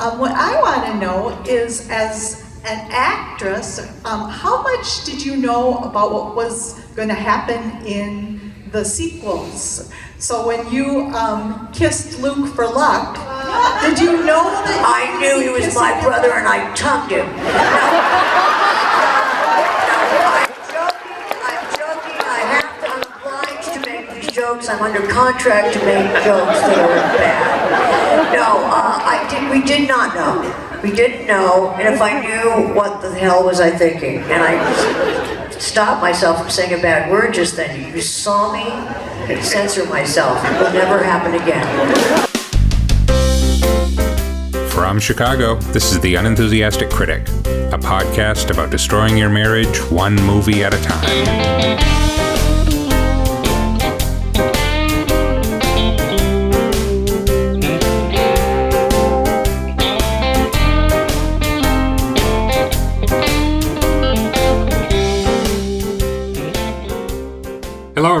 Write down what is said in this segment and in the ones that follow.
Um, what I want to know is, as an actress, um, how much did you know about what was going to happen in the sequels? So when you um, kissed Luke for luck, did you know that? I knew he was my brother and I tongued him. I'm joking, I'm joking. I have to. I'm obliged to make these jokes. I'm under contract to make jokes that are bad. No, uh, I did. We did not know. We didn't know, and if I knew, what the hell was I thinking? And I stopped myself from saying a bad word just then. You saw me censor myself. It will never happen again. From Chicago, this is The Unenthusiastic Critic, a podcast about destroying your marriage one movie at a time.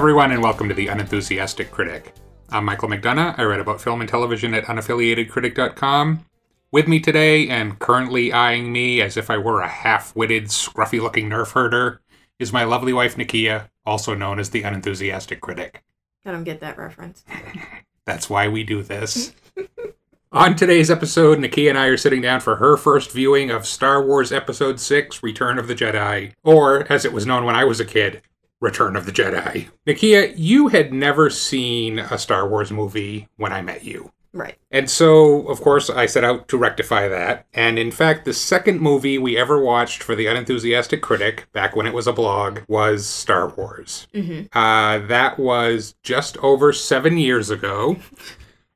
Everyone, and welcome to The Unenthusiastic Critic. I'm Michael McDonough. I write about film and television at unaffiliatedcritic.com. With me today, and currently eyeing me as if I were a half witted, scruffy looking nerf herder, is my lovely wife, Nakia, also known as The Unenthusiastic Critic. I don't get that reference. That's why we do this. On today's episode, Nakia and I are sitting down for her first viewing of Star Wars Episode 6 Return of the Jedi, or as it was known when I was a kid, Return of the Jedi. Nakia, you had never seen a Star Wars movie when I met you. Right. And so, of course, I set out to rectify that. And in fact, the second movie we ever watched for The Unenthusiastic Critic, back when it was a blog, was Star Wars. Mm-hmm. Uh, that was just over seven years ago.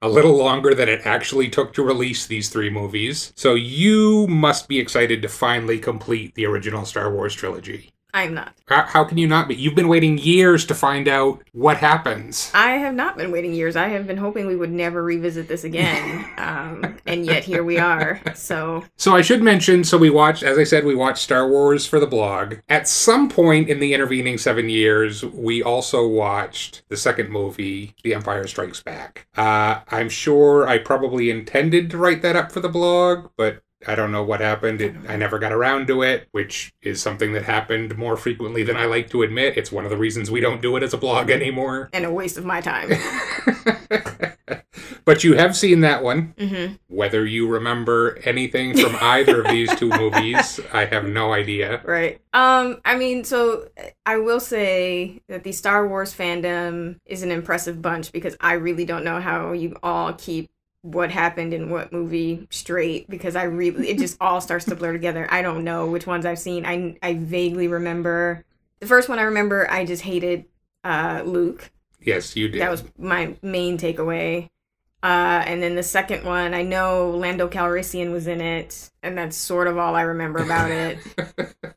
A little longer than it actually took to release these three movies. So you must be excited to finally complete the original Star Wars trilogy. I'm not. How, how can you not be? You've been waiting years to find out what happens. I have not been waiting years. I have been hoping we would never revisit this again. um, and yet here we are. So So I should mention, so we watched, as I said, we watched Star Wars for the blog. At some point in the intervening seven years, we also watched the second movie, The Empire Strikes Back. Uh, I'm sure I probably intended to write that up for the blog, but I don't know what happened. It, I never got around to it, which is something that happened more frequently than I like to admit. It's one of the reasons we don't do it as a blog anymore. and a waste of my time. but you have seen that one. hmm Whether you remember anything from either of these two movies, I have no idea. Right. Um, I mean, so I will say that the Star Wars fandom is an impressive bunch because I really don't know how you all keep what happened in what movie straight because I really it just all starts to blur together. I don't know which ones I've seen. I I vaguely remember the first one I remember I just hated uh Luke. Yes, you did. That was my main takeaway. Uh, and then the second one, I know Lando Calrissian was in it, and that's sort of all I remember about it.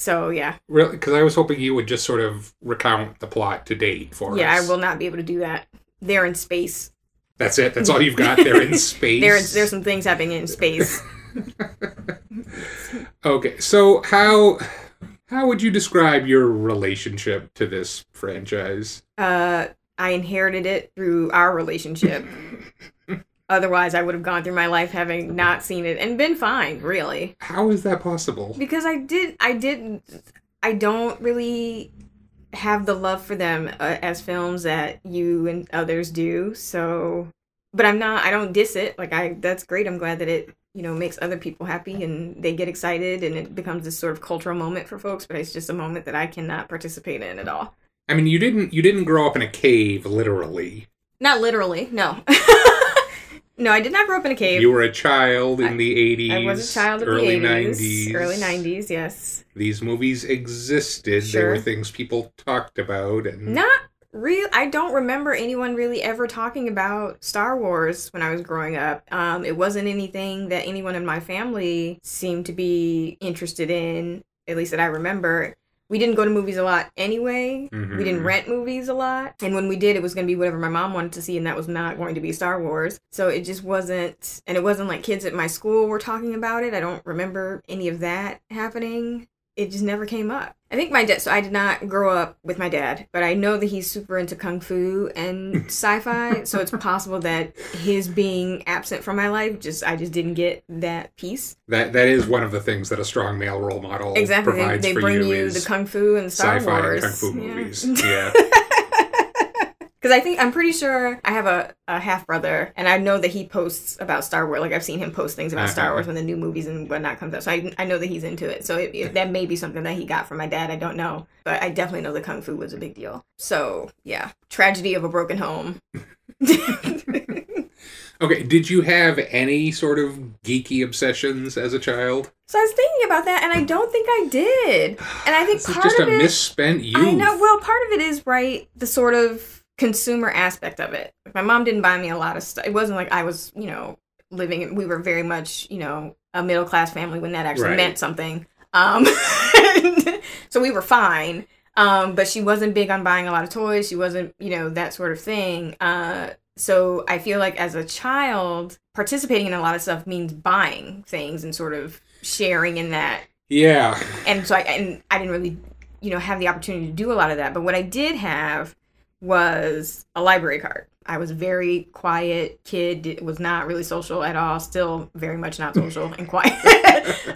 So yeah, really because I was hoping you would just sort of recount the plot to date for us. yeah, I will not be able to do that. They're in space. That's it. That's all you've got there in space. There's there's some things happening in space. Okay, so how how would you describe your relationship to this franchise? Uh, I inherited it through our relationship. Otherwise, I would have gone through my life having not seen it and been fine, really. How is that possible? Because I did, I didn't, I don't really have the love for them uh, as films that you and others do. So, but I'm not, I don't diss it. Like I, that's great. I'm glad that it, you know, makes other people happy and they get excited and it becomes this sort of cultural moment for folks. But it's just a moment that I cannot participate in at all. I mean, you didn't you didn't grow up in a cave, literally. Not literally, no. no, I did not grow up in a cave. You were a child in I- the eighties. I was a child of early the 80s, nineties, early 90s, yes. These movies existed. They were Sure. things people talked about, and Not real. I don't remember anyone really ever talking about Star Wars when I was growing up. Um, it wasn't anything that anyone in my family seemed to be interested in, at least that I remember. We didn't go to movies a lot anyway. Mm-hmm. We didn't rent movies a lot. And when we did, it was going to be whatever my mom wanted to see, and that was not going to be Star Wars. So it just wasn't, and it wasn't like kids at my school were talking about it. I don't remember any of that happening. It just never came up. I think my dad. So I did not grow up with my dad, but I know that he's super into kung fu and sci-fi. so it's possible that his being absent from my life just I just didn't get that piece. That that is one of the things that a strong male role model Exactly. Provides they for bring you, you the kung fu and Star sci-fi Wars and kung fu Yeah. movies. Yeah. Because I think I'm pretty sure I have a, a half brother, and I know that he posts about Star Wars. Like I've seen him post things about Star Uh-huh. Wars when the new movies and whatnot comes out. So I, I know that he's into it. So it, it- that may be something that he got from my dad. I don't know, but I definitely know the kung fu was a big deal. So yeah, tragedy of a broken home. Okay, did you have any sort of geeky obsessions as a child? So I was thinking about that, and I don't think I did. And I think part just of a it, misspent youth. I know. Well, part of it is right the sort of consumer aspect of it. My mom didn't buy me a lot of stuff. It wasn't like I was, you know, living. We were very much, you know, a middle class family when that actually Right. meant something. Um, so we were fine. Um, but she wasn't big on buying a lot of toys. She wasn't, you know, that sort of thing. Uh, so I feel like as a child, participating in a lot of stuff means buying things and sort of sharing in that Yeah. and so I and I didn't really, you know, have the opportunity to do a lot of that. But what I did have was a library card. I was a very quiet kid. It was not really social at all. Still very much not social and quiet.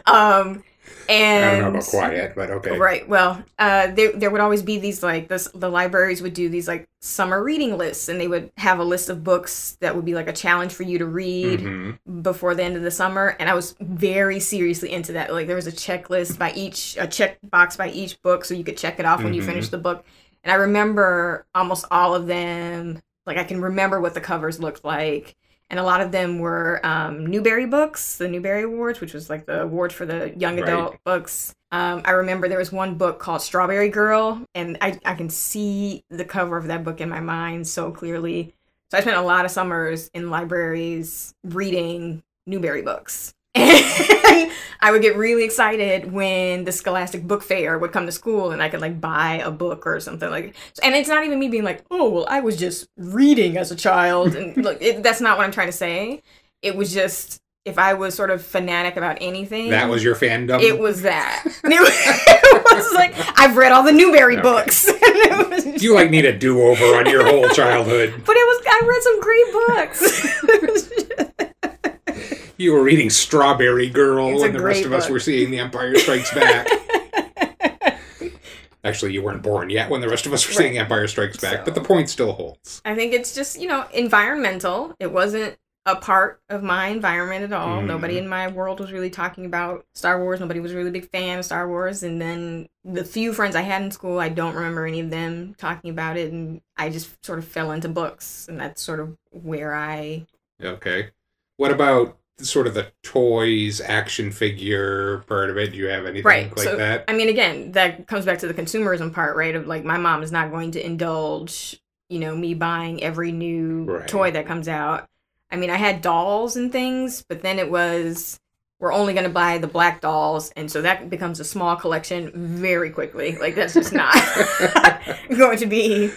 um, and I don't know about quiet, but okay. Right. Well, uh, there there would always be these like this. The libraries would do these like summer reading lists, and they would have a list of books that would be like a challenge for you to read Mhm. before the end of the summer. And I was very seriously into that. Like there was a checklist by each, a check box by each book, so you could check it off when you Mhm. finished the book. And I remember almost all of them. Like I can remember what the covers looked like. And a lot of them were um, Newbery books, the Newbery Awards, which was like the award for the young Right. adult books. Um, I remember there was one book called Strawberry Girl, and I, I can see the cover of that book in my mind so clearly. So I spent a lot of summers in libraries reading Newbery books. And I would get really excited when the Scholastic Book Fair would come to school and I could like buy a book or something like. And it's not even me being like, "Oh, well, I was just reading as a child." And look, it, that's not what I'm trying to say. It was just if I was sort of fanatic about anything, That was your fandom. it was that. It was, it was like I've read all the Newbery Okay. books. Just- you like need a do over on your whole childhood. but it was I read some great books. You were reading Strawberry Girl It's a the rest great of us were seeing The Empire Strikes Back. Actually, you weren't born yet when the rest of us were seeing Right. Empire Strikes Back, So- but the point still holds. I think it's just, you know, environmental. It wasn't a part of my environment at all. Mhm. Nobody in my world was really talking about Star Wars. Nobody was a really big fan of Star Wars. And then the few friends I had in school, I don't remember any of them talking about it. And I just sort of fell into books. And that's sort of where I. Okay. What about sort of the toys, action figure part of it? Do you have anything Right. like so, that? I mean, again, that comes back to the consumerism part, right? Of like, my mom is not going to indulge, you know, me buying every new Right. toy that comes out. I mean, I had dolls and things, but then it was we're only going to buy the black dolls, and so that becomes a small collection very quickly. Like that's just not going to be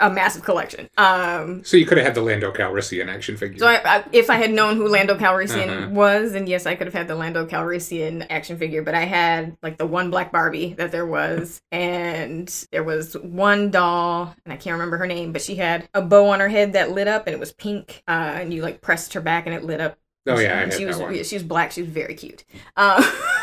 a massive collection. Um, So you could have had the Lando Calrissian action figure. so I, I, if I had known who Lando Calrissian Uh-huh. was, then yes, I could have had the Lando Calrissian action figure. But I had like the one black Barbie that there was, and there was one doll, and I can't remember her name, but she had a bow on her head that lit up, and it was pink. Uh, and you like pressed her back, and it lit up. oh yeah, I had she that was one. she was black. She was very cute. Um,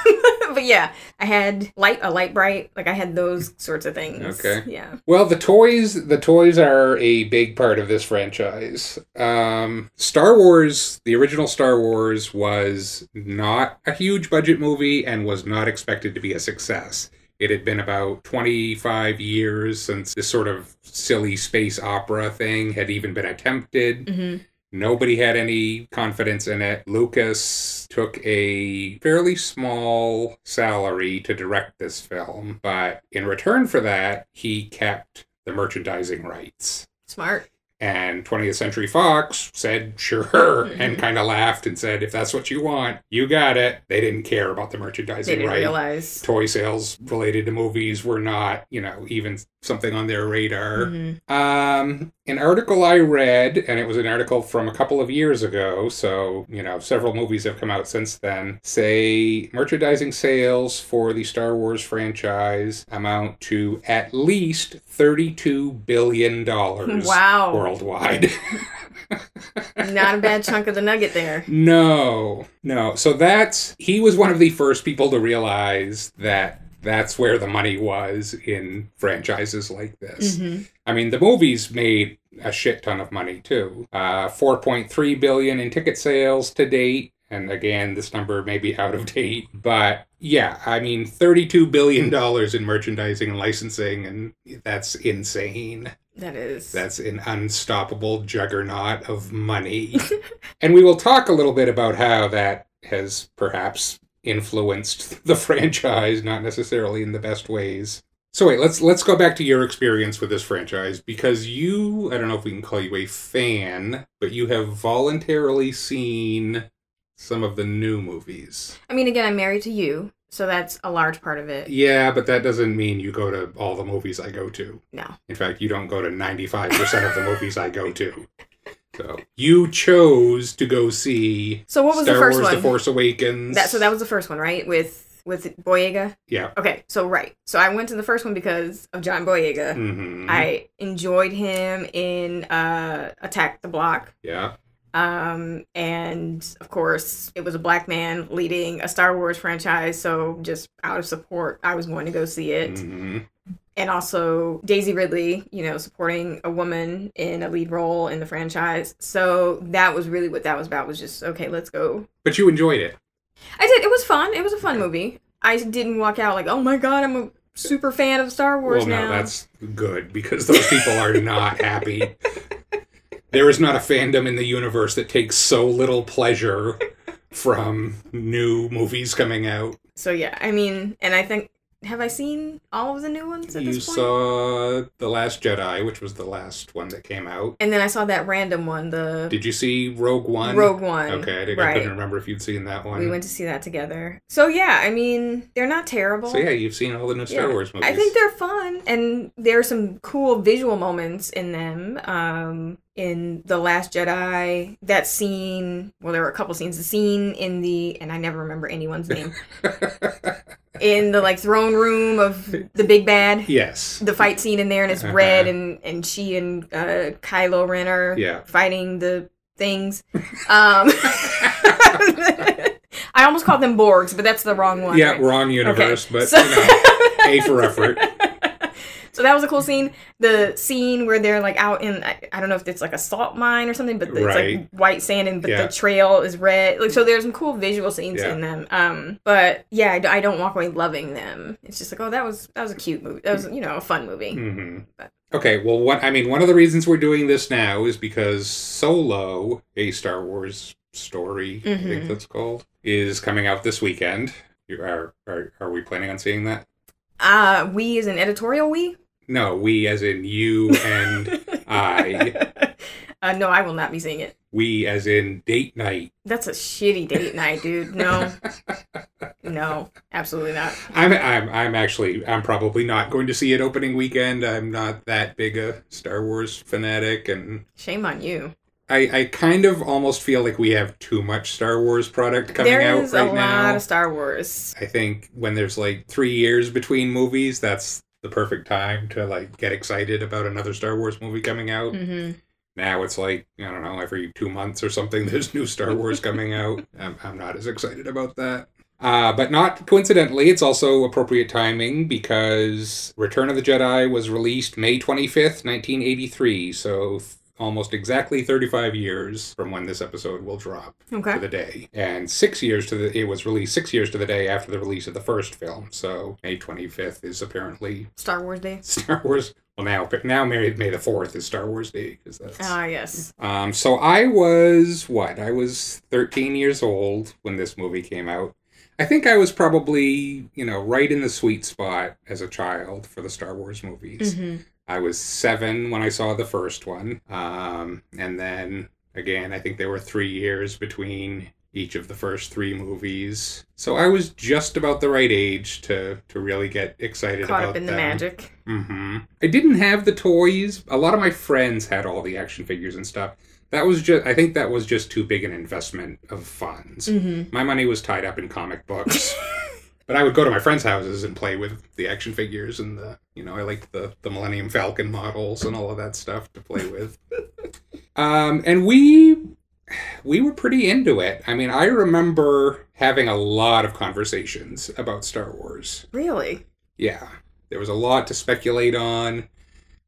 but yeah, I had light a Lite-Brite. Like I had those sorts of things. Okay. Yeah. Well, the toys, the toys are a big part of this franchise. Um, Star Wars, the original Star Wars, was not a huge budget movie and was not expected to be a success. It had been about 25 years since this sort of silly space opera thing had even been attempted. hmm Nobody had any confidence in it. Lucas took a fairly small salary to direct this film, but in return for that, he kept the merchandising rights. Smart. And 20th Century Fox said, sure, and kind of laughed and said, if that's what you want, you got it. They didn't care about the merchandising They didn't rights realize. toy sales related to movies were not, you know, even something on their radar. Mhm. Um, an article I read, and it was an article from a couple of years ago, so, you know, several movies have come out since then, say merchandising sales for the Star Wars franchise amount to at least $32 billion Wow. worldwide. Not a bad chunk of the nugget there. No, no. So that's he was one of the first people to realize that that's where the money was in franchises like this. Mhm. I mean, the movies made a shit ton of money too. Uh, 4.3 billion in ticket sales to date. And again, this number may be out of date, but yeah, I mean, $32 billion in merchandising and licensing, and that's insane. That is. That's an unstoppable juggernaut of money. and we will talk a little bit about how that has perhaps influenced the franchise, not necessarily in the best ways. So wait, let's let's go back to your experience with this franchise because you, I don't know if we can call you a fan, but you have voluntarily seen some of the new movies. I mean, again, I'm married to you, so that's a large part of it. Yeah, but that doesn't mean you go to all the movies I go to. No. In fact, you don't go to 95% of the movies I go to. So you chose to go see So what was Star the first Wars one? The Force Awakens. That so that was the first one, right? With with Boyega. Yeah. Okay, so right. So I went to the first one because of John Boyega. hmm I enjoyed him in uh, Attack the Block. Yeah. Um, and of course, it was a black man leading a Star Wars franchise. So just out of support, I was going to go see it. hmm And also Daisy Ridley, you know, supporting a woman in a lead role in the franchise. So that was really what that was about. Was just okay, let's go. But you enjoyed it. I did. It was fun. It was a fun movie. I didn't walk out like, oh my god, I'm a super fan of Star Wars well, now. no, that's good because those people are not happy. There is not a fandom in the universe that takes so little pleasure from new movies coming out. So yeah, I mean, and I think have I seen all of the new ones at You this point? saw The Last Jedi, which was the last one that came out. and then I saw that random one, the Did you see Rogue One? Rogue One. Okay, I, think I right. couldn't remember if you'd seen that one. We went to see that together. So yeah, I mean, they're not terrible. So yeah, you've seen all the new Star Yeah. Wars movies. I think they're fun, and there are some cool visual moments in them. Um, in the Last Jedi, that scene. Well, there were a couple scenes. The scene in the, and I never remember anyone's name. in the like throne room of the big bad. yes. The fight scene in there, and it's Uh-huh. red, and and she and uh, Kylo Ren are Yeah. fighting the things. Um, I almost called them Borgs, but that's the wrong one. Yeah, right? wrong universe, but So- you know, A for effort. so that was a cool scene. The scene where they're like out in I, I don't know if it's like a salt mine or something, but it's Right. like white sand and but Yeah. the trail is red. Like so, there's some cool visual scenes Yeah. in them. Um, but yeah, I don't walk away loving them. It's just like oh, that was that was a cute movie. That was you know a fun movie. hmm But- Okay, well, what I mean, one of the reasons we're doing this now is because Solo, a Star Wars story, I think Mhm. that's called, is coming out this weekend. You are, are are we planning on seeing that? Uh, we is an editorial we. No, we as in you and I. uh, no, I will not be seeing it. We as in date night. That's a shitty date night, dude. No, no, absolutely not. I'm I'm I'm actually I'm probably not going to see it opening weekend. I'm not that big a Star Wars fanatic and Shame on you. I, I kind of almost feel like we have too much Star Wars product coming There out is right a now. lot of Star Wars. I think when there's like three years between movies, that's the perfect time to like get excited about another Star Wars movie coming out. hmm Now it's like I don't know, every two months or something, there's new Star Wars coming out. I'm, I'm not as excited about that. Uh, but not coincidentally, it's also appropriate timing because Return of the Jedi was released May 25th, 1983. So almost exactly 35 years from when this episode will drop Okay. to the day, and six years to the it was released six years to the day after the release of the first film. So May twenty fifth is apparently Star Wars Day. Star Wars. Well, now now May May the fourth is Star Wars Day because that's. Ah, yes. Um, so I was what? I was thirteen years old when this movie came out. I think I was probably you know right in the sweet spot as a child for the Star Wars movies. hmm I was seven when I saw the first one. Um, and then again, I think there were three years between each of the first three movies. So I was just about the right age to to really get excited Caught about up in the them. magic. hmm I didn't have the toys. A lot of my friends had all the action figures and stuff. That was just I think that was just too big an investment of funds. Mm-hmm. My money was tied up in comic books. but I would go to my friends' houses and play with the action figures and the you know, I liked the the Millennium Falcon models and all of that stuff to play with. um and we we were pretty into it. I mean, I remember having a lot of conversations about Star Wars. Really? Yeah. There was a lot to speculate on.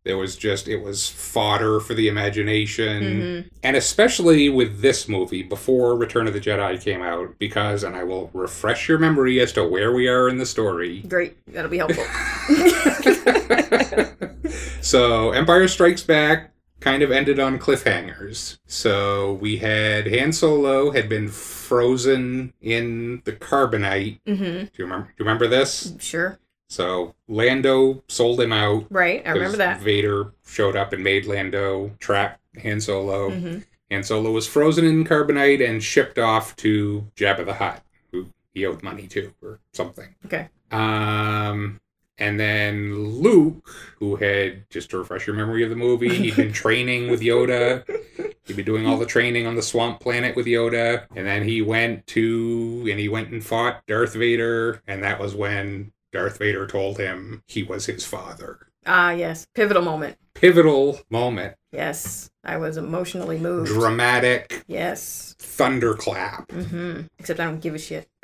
There was just, it was fodder for the imagination. Mm-hmm. And especially with this movie, before Return of the Jedi came out, because, and I will refresh your memory as to where we are in the story. Great. That'll be helpful. so, Empire Strikes Back kind of ended on cliffhangers. So, we had Han Solo had been frozen in the carbonite. mm-hmm. Do you remember, do you remember this? Sure. So, Lando sold him out. Right. I remember that. Vader showed up and made Lando trap Han Solo. hmm Han Solo was frozen in carbonite and shipped off to Jabba the Hutt, who he owed money to or something. Okay. Um, and then Luke, who had just to refresh your memory of the movie, he'd been training with Yoda. He'd been doing all the training on the swamp planet with Yoda, and then he went to and he went and fought Darth Vader, and that was when Darth Vader told him he was his father. Ah, yes. Pivotal moment. Pivotal moment, Yes. I was emotionally moved. dramatic yes. thunderclap. hmm Except I don't give a shit.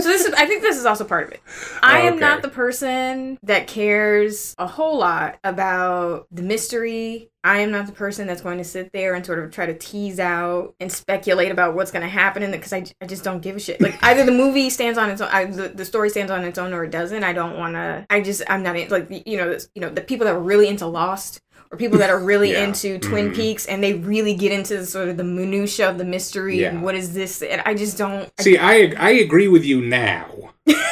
so this is I think this is also part of it. I am Okay. not the person that cares a whole lot about the mystery. I am not the person that's going to sit there and sort of try to tease out and speculate about what's going to happen in it because I, I just don't give a shit. Like either the movie stands on its own, I, the, the story stands on its own, or it doesn't. I don't want to. I just I'm not in, like you know this, you know the people that are really into Lost or people that are really Yeah. into Twin Mhm. Peaks and they really get into the, sort of the minutia of the mystery and what is this and I just don't I- See, I I agree with you now.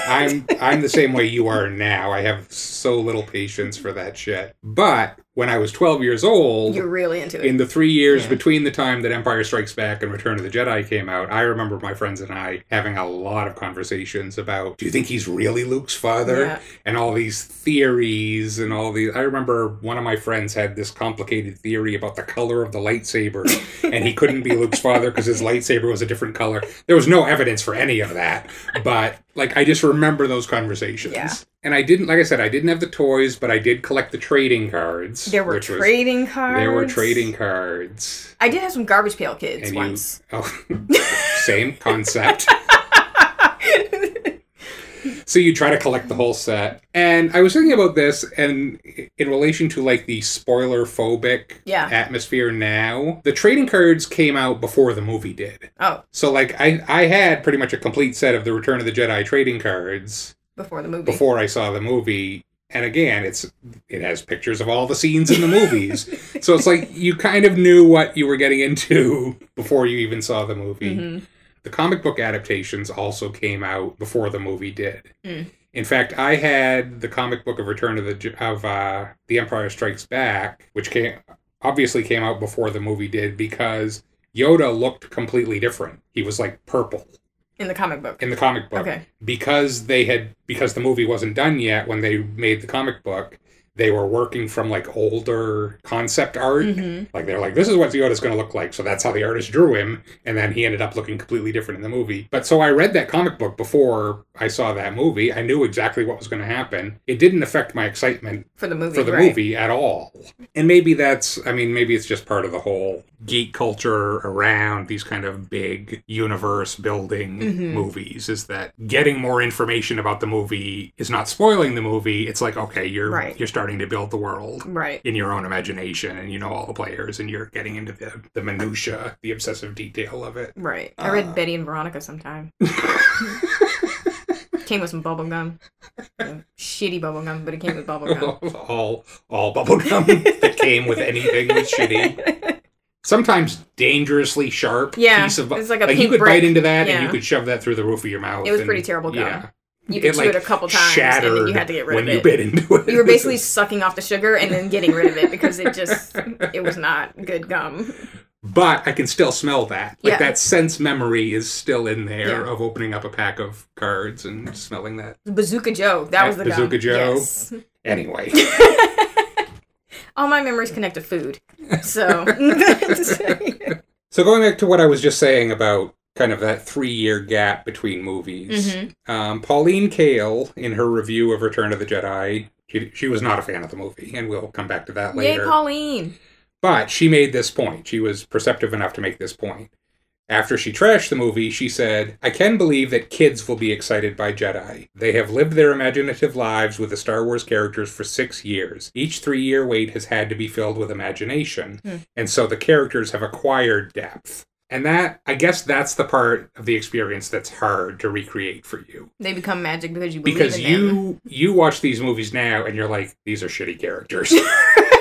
I'm I'm the same way you are now. I have so little patience for that shit. But when I was 12 years old, you're really into it. in the three years Yeah. between the time that Empire Strikes Back and Return of the Jedi came out, I remember my friends and I having a lot of conversations about, do you think he's really Luke's father? Yeah. And all these theories and all these. I remember one of my friends had this complicated theory about the color of the lightsaber, and he couldn't be Luke's father because his lightsaber was a different color. There was no evidence for any of that, but like I just remember those conversations. Yeah. And I didn't, like I said, I didn't have the toys, but I did collect the trading cards. there were which was- trading cards. there were trading cards. I did have some garbage pail kids And you- once. Oh, same concept. so you try to collect the whole set. And I was thinking about this and in relation to like the spoiler phobic Yeah. atmosphere now. The trading cards came out before the movie did. Oh, So like I I had pretty much a complete set of the Return of the Jedi trading cards before the movie. before I saw the movie. And again, it's it has pictures of all the scenes in the movies. so it's like you kind of knew what you were getting into before you even saw the movie. Mhm. The comic book adaptations also came out before the movie did. Mm. In fact, I had the comic book of Return of the of uh, The Empire Strikes Back, which came obviously came out before the movie did because Yoda looked completely different. He was like purple In the comic book. in the comic book Okay. because they had because the movie wasn't done yet when they made the comic book they were working from like older concept art hmm like they're like this is what yoda's going to look like so that's how the artist drew him and then he ended up looking completely different in the movie but so i read that comic book before i saw that movie i knew exactly what was going to happen it didn't affect my excitement For the movie. for the right. movie at all. And maybe that's, I mean, maybe it's just part of the whole geek culture around these kind of big universe building Mhm. movies is that getting more information about the movie is not spoiling the movie. It's like, okay, you're Right. you're starting to build the world Right. in your own imagination and you know all the players and you're getting into the, the minutia, the obsessive detail of it. Right. I read Uh. Betty and Veronica sometime. came with some bubble gum. Uh, Shitty bubble gum, but it came with bubble gum. all all bubblegum that came with anything was shitty. sometimes dangerously sharp Yeah, piece of it's like a you pink could brick. bite into that and you could shove that through the roof of your mouth. It was and- pretty terrible gum. Yeah, You could It, chew like, it a couple times and then you had to get rid when of you it. bit into it. You were basically sucking off the sugar and then getting rid of it because it just it was not good gum. but I can still smell that. Like Yeah. that sense memory is still in there Yeah. of opening up a pack of cards and smelling that. Bazooka Joe. That was the gum. Bazooka Joe. Yes. Anyway, All my memories connect to food. So so going back to what I was just saying about kind of that three year gap between movies, Mhm. um, Pauline Kael, in her review of Return of the Jedi, she, she was not a fan of the movie, and we'll come back to that later. Yay. Pauline. But she made this point. She was perceptive enough to make this point. After she trashed the movie, she said, I can believe that kids will be excited by Jedi. They have lived their imaginative lives with the Star Wars characters for six years. Each three year wait has had to be filled with imagination. Hmm. And so the characters have acquired depth. And that, I guess that's the part of the experience that's hard to recreate for you. They become magic because you believe Because in you them. you watch these movies now and you're like, these are shitty characters.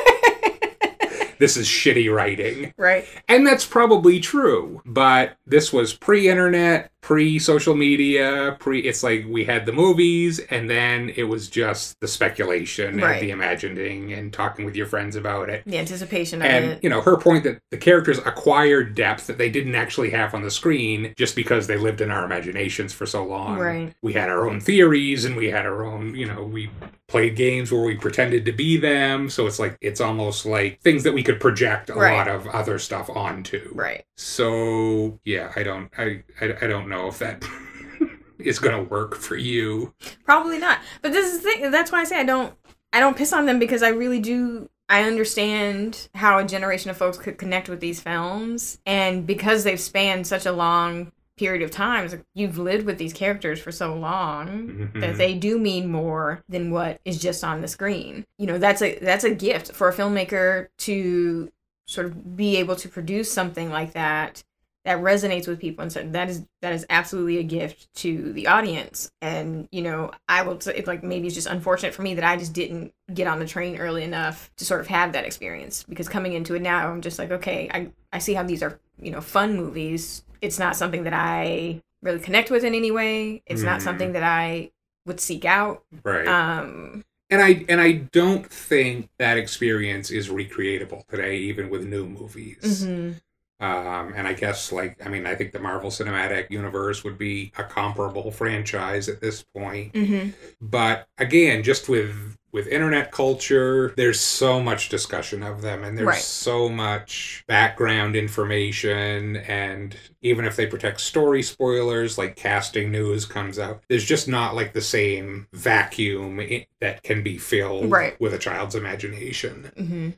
this is shitty writing. right. And that's probably true. But this was pre internet, pre social media, pre it's like we had the movies and then it was just the speculation Right. and the imagining and talking with your friends about it. The anticipation of And it. you know, her point that the characters acquired depth that they didn't actually have on the screen just because they lived in our imaginations for so long. Right. We had our own theories and we had our own, you know, we played games where we pretended to be them. So it's like it's almost like things that we could project a Right. lot of other stuff onto. Right. So yeah, I don't I I, I don't know if that is gonna work for you. Probably not. But this is the thing. That's why I say I don't. I don't piss on them because I really do. I understand how a generation of folks could connect with these films, and because they've spanned such a long period of time, it's like you've lived with these characters for so long that Mhm. they do mean more than what is just on the screen. You know, that's a that's a gift for a filmmaker to sort of be able to produce something like that that resonates with people and so that is that is absolutely a gift to the audience and you know i will say it's like maybe it's just unfortunate for me that i just didn't get on the train early enough to sort of have that experience because coming into it now i'm just like okay i i see how these are you know fun movies it's not something that i really connect with in any way it's not Mhm. something that i would seek out Right. um And I and I don't think that experience is recreatable today, even with new movies. mhm. Um, and I guess like I mean I think the Marvel Cinematic Universe would be a comparable franchise at this point. Mhm. But again, just with with internet culture, there's so much discussion of them, and there's Right. so much background information, and even if they protect story spoilers, like casting news comes out, there's just not like the same vacuum that can be filled Right. with a child's imagination. hmm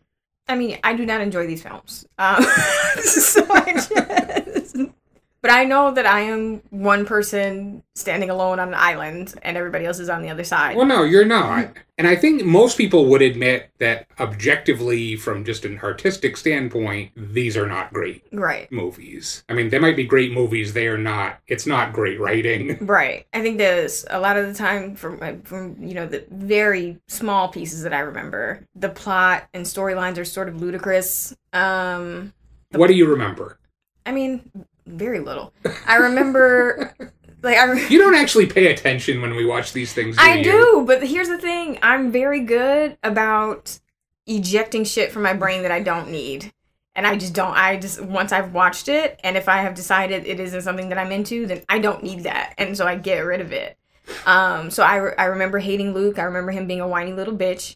I mean, I do not enjoy these films. Um, This is so I just, but I know that I am one person standing alone on an island, and everybody else is on the other side. Well, no, you're not. And I think most people would admit that objectively, from just an artistic standpoint, these are not great Right, movies. I mean, they might be great movies. They are not. It's not great writing. right. I think there's a lot of the time from from you know the very small pieces that I remember, the plot and storylines are sort of ludicrous. Um, What do you remember? I mean, very little. I remember, like I. re- You don't actually pay attention when we watch these things. Do I you? do, but here's the thing: I'm very good about ejecting shit from my brain that I don't need, and I just don't. I just once I've watched it, and if I have decided it isn't something that I'm into, then I don't need that, and so I get rid of it. Um, so I re- I remember hating Luke. I remember him being a whiny little bitch.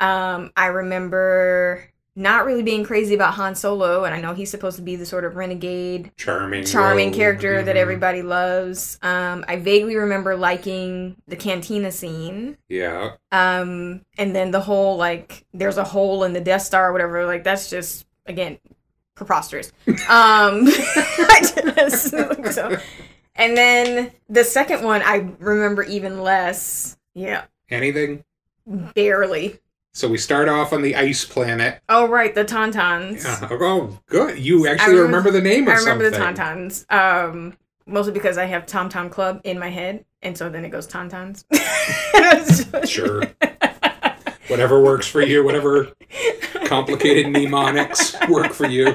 Um, I remember not really being crazy about Han Solo, and I know he's supposed to be the sort of renegade Charming, charming rogue. character that Mhm. everybody loves. Um, I vaguely remember liking the cantina scene. Yeah, Um, and then the whole like there's a hole in the Death Star or whatever. Like that's just again preposterous. Um, I just, so, and then the second one I remember even less. Yeah, anything. barely. So we start off on the ice planet. Oh right, the Tauntauns. Yeah. Oh, good. You actually remember- remember, the name of something. I remember something. the Tauntauns. Um, mostly because I have Tom Tom Club in my head, and so then it goes Tauntauns. Sure. Whatever works for you. Whatever complicated mnemonics work for you.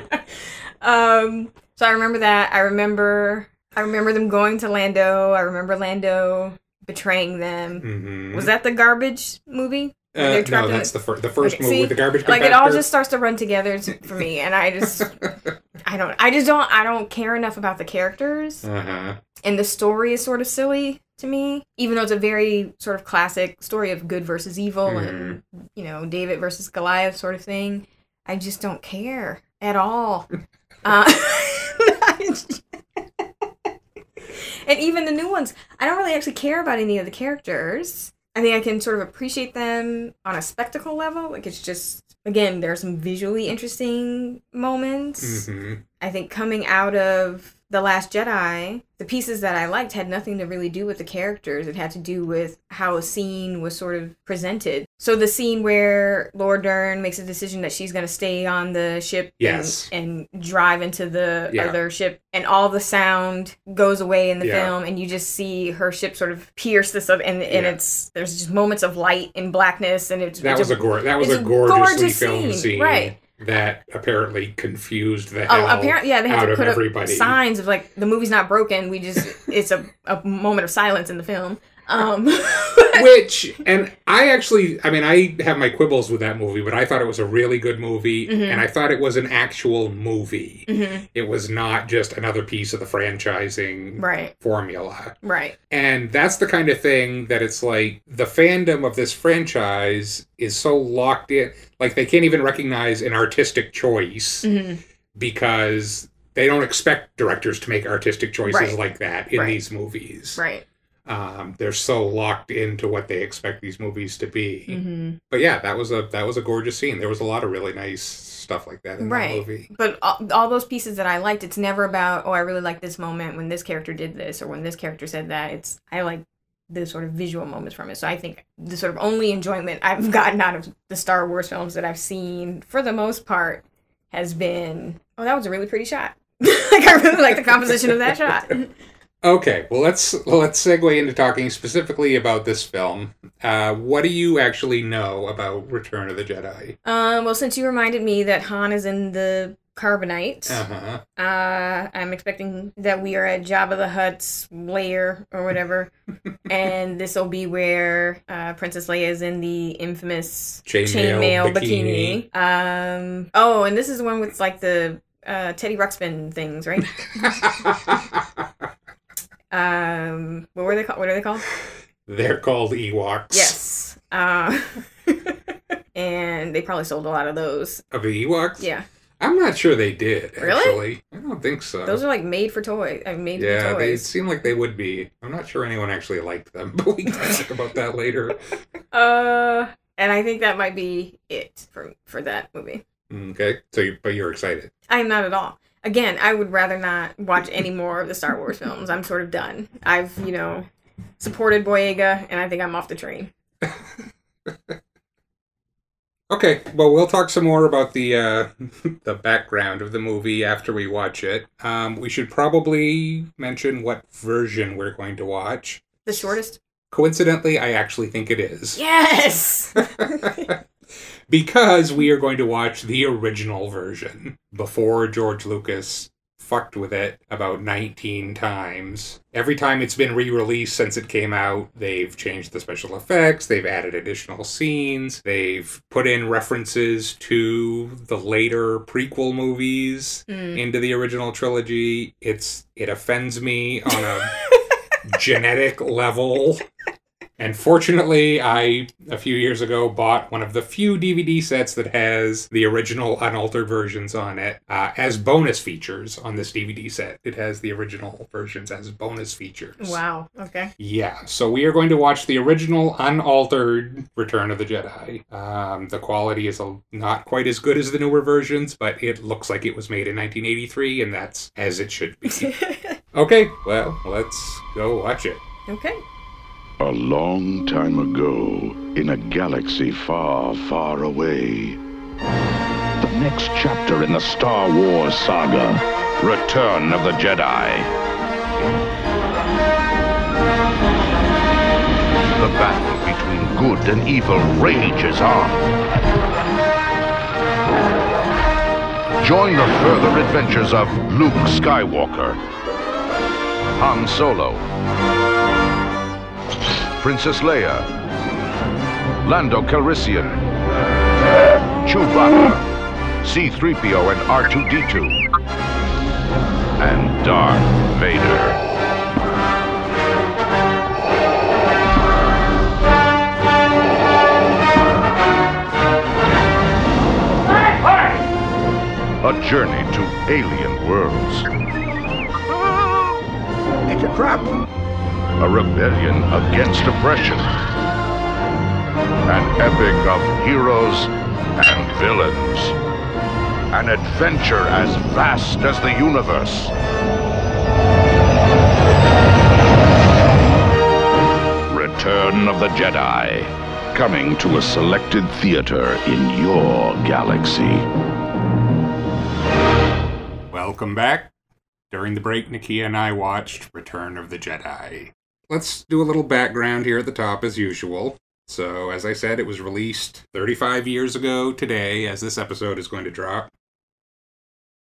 Um, so I remember that. I remember. I remember them going to Lando. I remember Lando betraying them. hmm Was that the garbage movie? Uh, no, that's the- first. The first Okay, movie see? with the garbage Like it all just starts to run together for me, and I just I don't. I just don't. I don't care enough about the characters, Uh huh. and the story is sort of silly to me. Even though it's a very sort of classic story of good versus evil, and you know David versus Goliath sort of thing. I just don't care at all. uh, and even the new ones, I don't really actually care about any of the characters. I think I can sort of appreciate them on a spectacle level. Like it's just again, there are some visually interesting moments. hmm I think coming out of The Last Jedi, the pieces that I liked had nothing to really do with the characters. It had to do with how a scene was sort of presented. So the scene where Laura Dern makes a decision that she's going to stay on the ship Yes. and, and drive into the Yeah. other ship, and all the sound goes away in the Yeah. film, and you just see her ship sort of pierce this up, and, and Yeah. it's there's just moments of light and blackness, and it's That was a gor- that was a a gorgeously gorgeous filmed scene, scene, right. That apparently confused the oh, hell Oh, apparently, yeah, they had out to of everybody. signs of like the movie's not broken. We just it's a, a moment of silence in the film. Um, Which, and I actually, I mean, I have my quibbles with that movie, but I thought it was a really good movie, Mhm. and I thought it was an actual movie. mhm, It was not just another piece of the franchising right, formula. right, And that's the kind of thing that it's like the fandom of this franchise is so locked in, like they can't even recognize an artistic choice hmm because they don't expect directors to make artistic choices Right. like that in Right. these movies. right. Um, they're so locked into what they expect these movies to be. hmm But yeah, that was a that was a gorgeous scene. There was a lot of really nice stuff like that in Right. that movie. But all, all those pieces that I liked, it's never about oh I really like this moment when this character did this or when this character said that. It's I like the sort of visual moments from it. So I think the sort of only enjoyment I've gotten out of the Star Wars films that I've seen, for the most part, has been oh that was a really pretty shot. like I really like the composition of that shot. Okay, well let's let's segue into talking specifically about this film. Uh, what do you actually know about Return of the Jedi? Um, well, since you reminded me that Han is in the carbonite, Uh-huh. uh, I'm expecting that we are at Jabba the Hutt's lair or whatever, and this will be where uh, Princess Leia is in the infamous Chainmail chainmail bikini. Um, oh, and this is the one with like the uh, Teddy Ruxpin things, right? um, what were they called? What are they called? They're called Ewoks. Yes. Uh, and they probably sold a lot of those. Of the Ewoks? Yeah. I'm not sure they did, Really? actually. I don't think so. Those are like made for toy. Uh, made yeah, for they seem like they would be. I'm not sure anyone actually liked them, but we can talk about that later. Uh, and I think that might be it for for that movie. Okay, so you, but you're excited. I am not at all. Again, I would rather not watch any more of the Star Wars films. I'm sort of done. I've you know supported Boyega, and I think I'm off the train. Okay, well, we'll talk some more about the uh, the background of the movie after we watch it. Um, we should probably mention what version we're going to watch. The shortest. Coincidentally, I actually think it is. Yes. because we are going to watch the original version before George Lucas fucked with it about 19 times. Every time it's been re released since it came out, they've changed the special effects, they've added additional scenes, they've put in references to the later prequel movies Mm. into the original trilogy. It's it offends me on a genetic level. And fortunately, I a few years ago bought one of the few DVD sets that has the original unaltered versions on it uh, as bonus features on this DVD set. It has the original versions as bonus features. Wow. Okay. Yeah, so we are going to watch the original unaltered Return of the Jedi. Um, the quality is a, not quite as good as the newer versions, but it looks like it was made in 1983, and that's as it should be. okay, well, let's go watch it. okay. A long time ago, in a galaxy far, far away. The next chapter in the Star Wars saga Return of the Jedi. The battle between good and evil rages on. Join the further adventures of Luke Skywalker, Han Solo, Princess Leia, Lando Calrissian, Chewbacca, C-3PO and R2-D2, and Darth Vader. A journey to alien worlds. It's a trap. A rebellion against oppression. An epic of heroes and villains. An adventure as vast as the universe. Return of the Jedi. Coming to a selected theater in your galaxy. Welcome back. During the break, Nakia and I watched Return of the Jedi. Let's do a little background here at the top as usual. So, as I said, it was released 35 years ago today, as this episode is going to drop.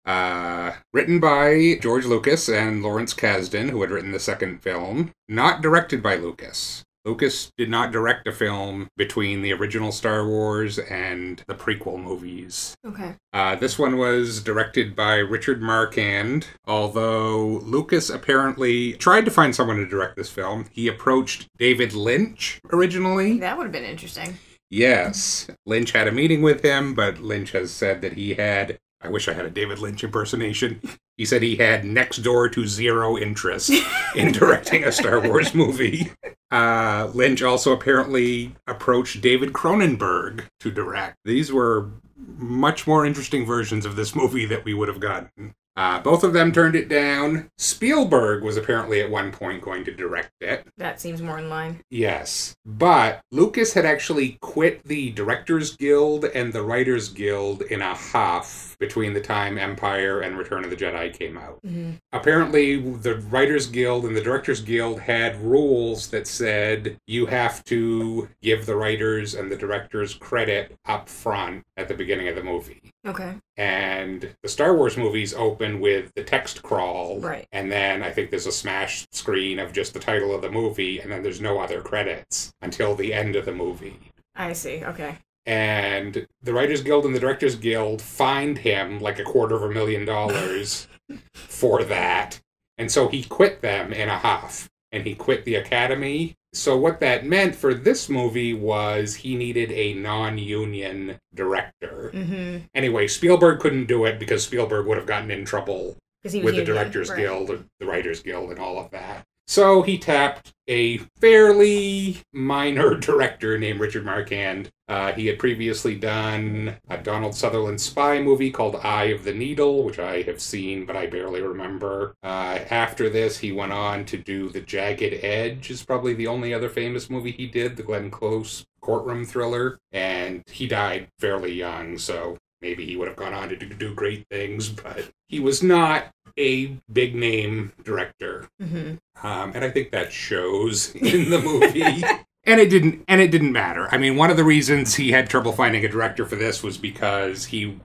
Uh, written by George Lucas and Lawrence Kasdan, who had written the second film. Not directed by Lucas. Lucas did not direct a film between the original Star Wars and the prequel movies. Okay. Uh, this one was directed by Richard Marquand, although Lucas apparently tried to find someone to direct this film. He approached David Lynch originally. That would have been interesting. Yes, Lynch had a meeting with him, but Lynch has said that he had. I wish I had a David Lynch impersonation. He said he had next door to zero interest in directing a Star Wars movie. Uh, Lynch also apparently approached David Cronenberg to direct. These were much more interesting versions of this movie that we would have gotten. Uh, both of them turned it down. Spielberg was apparently at one point going to direct it. That seems more in line. Yes. But Lucas had actually quit the Directors Guild and the Writers Guild in a huff between the time Empire and Return of the Jedi came out. Mhm. Apparently, the Writers Guild and the Directors Guild had rules that said you have to give the writers and the directors credit up front at the beginning of the movie. Okay. And the Star Wars movies open with the text crawl. Right. And then I think there's a smash screen of just the title of the movie, and then there's no other credits until the end of the movie. I see. Okay. And the Writers Guild and the Directors Guild fined him like a quarter of a million dollars for that. And so he quit them in a huff. And he quit the Academy. So what that meant for this movie was he needed a non-union director. Mm-hmm. Anyway, Spielberg couldn't do it because Spielberg would have gotten in trouble Because he was with the Directors right. Guild, the Writers Guild, and all of that. So he tapped a fairly minor director named Richard Marquand. Uh, he had previously done a Donald Sutherland spy movie called Eye of the Needle, which I have seen, but I barely remember. Uh, after this, he went on to do The Jagged Edge, is probably the only other famous movie he did, the Glenn Close courtroom thriller. And he died fairly young, so maybe he would have gone on to do, do great things, but he was not a big name director. Mm-hmm. Um, and I think that shows in the movie. and it didn't and it didn't matter. I mean, one of the reasons he had trouble finding a director for this was because he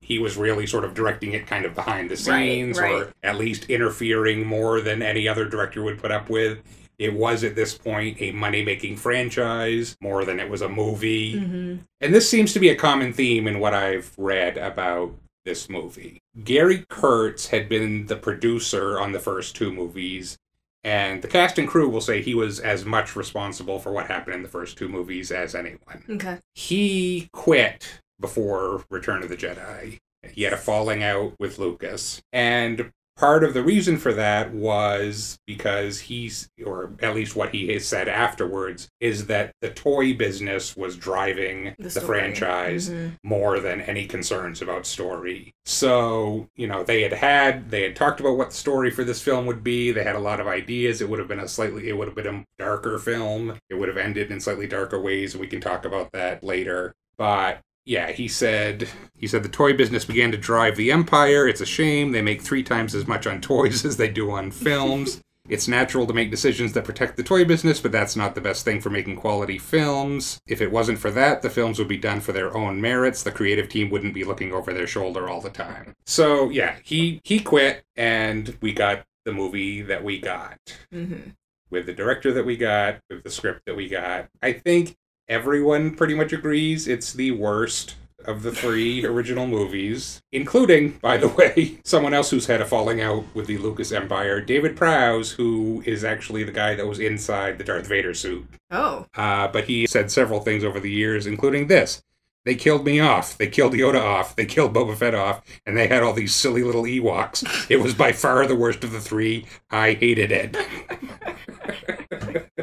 he was really sort of directing it kind of behind the Right, scenes right. or at least interfering more than any other director would put up with. It was at this point a money making franchise more than it was a movie. Mm-hmm. And this seems to be a common theme in what I've read about this movie. Gary Kurtz had been the producer on the first two movies, and the cast and crew will say he was as much responsible for what happened in the first two movies as anyone. Okay. He quit before Return of the Jedi. He had a falling out with Lucas. And part of the reason for that was because he's, or at least what he has said afterwards, is that the toy business was driving The the, franchise Mhm. more than any concerns about story. So, you know, they had had, they had talked about what the story for this film would be. They had a lot of ideas. It would have been a slightly, it would have been a darker film. It would have ended in slightly darker ways. We can talk about that later. But yeah, he said he said the toy business began to drive the empire. It's a shame they make three times as much on toys as they do on films. It's natural to make decisions that protect the toy business, but that's not the best thing for making quality films. If it wasn't for that, the films would be done for their own merits. The creative team wouldn't be looking over their shoulder all the time. So, yeah, he he quit and we got the movie that we got Mm-hmm. with the director that we got, with the script that we got. I think everyone pretty much agrees it's the worst of the three original movies, including, by the way, someone else who's had a falling out with the Lucas Empire, David Prowse, who is actually the guy that was inside the Darth Vader suit. Oh. Uh, but he said several things over the years, including this. They killed me off. They killed Yoda off. They killed Boba Fett off. And they had all these silly little Ewoks. It was by far the worst of the three. I hated it.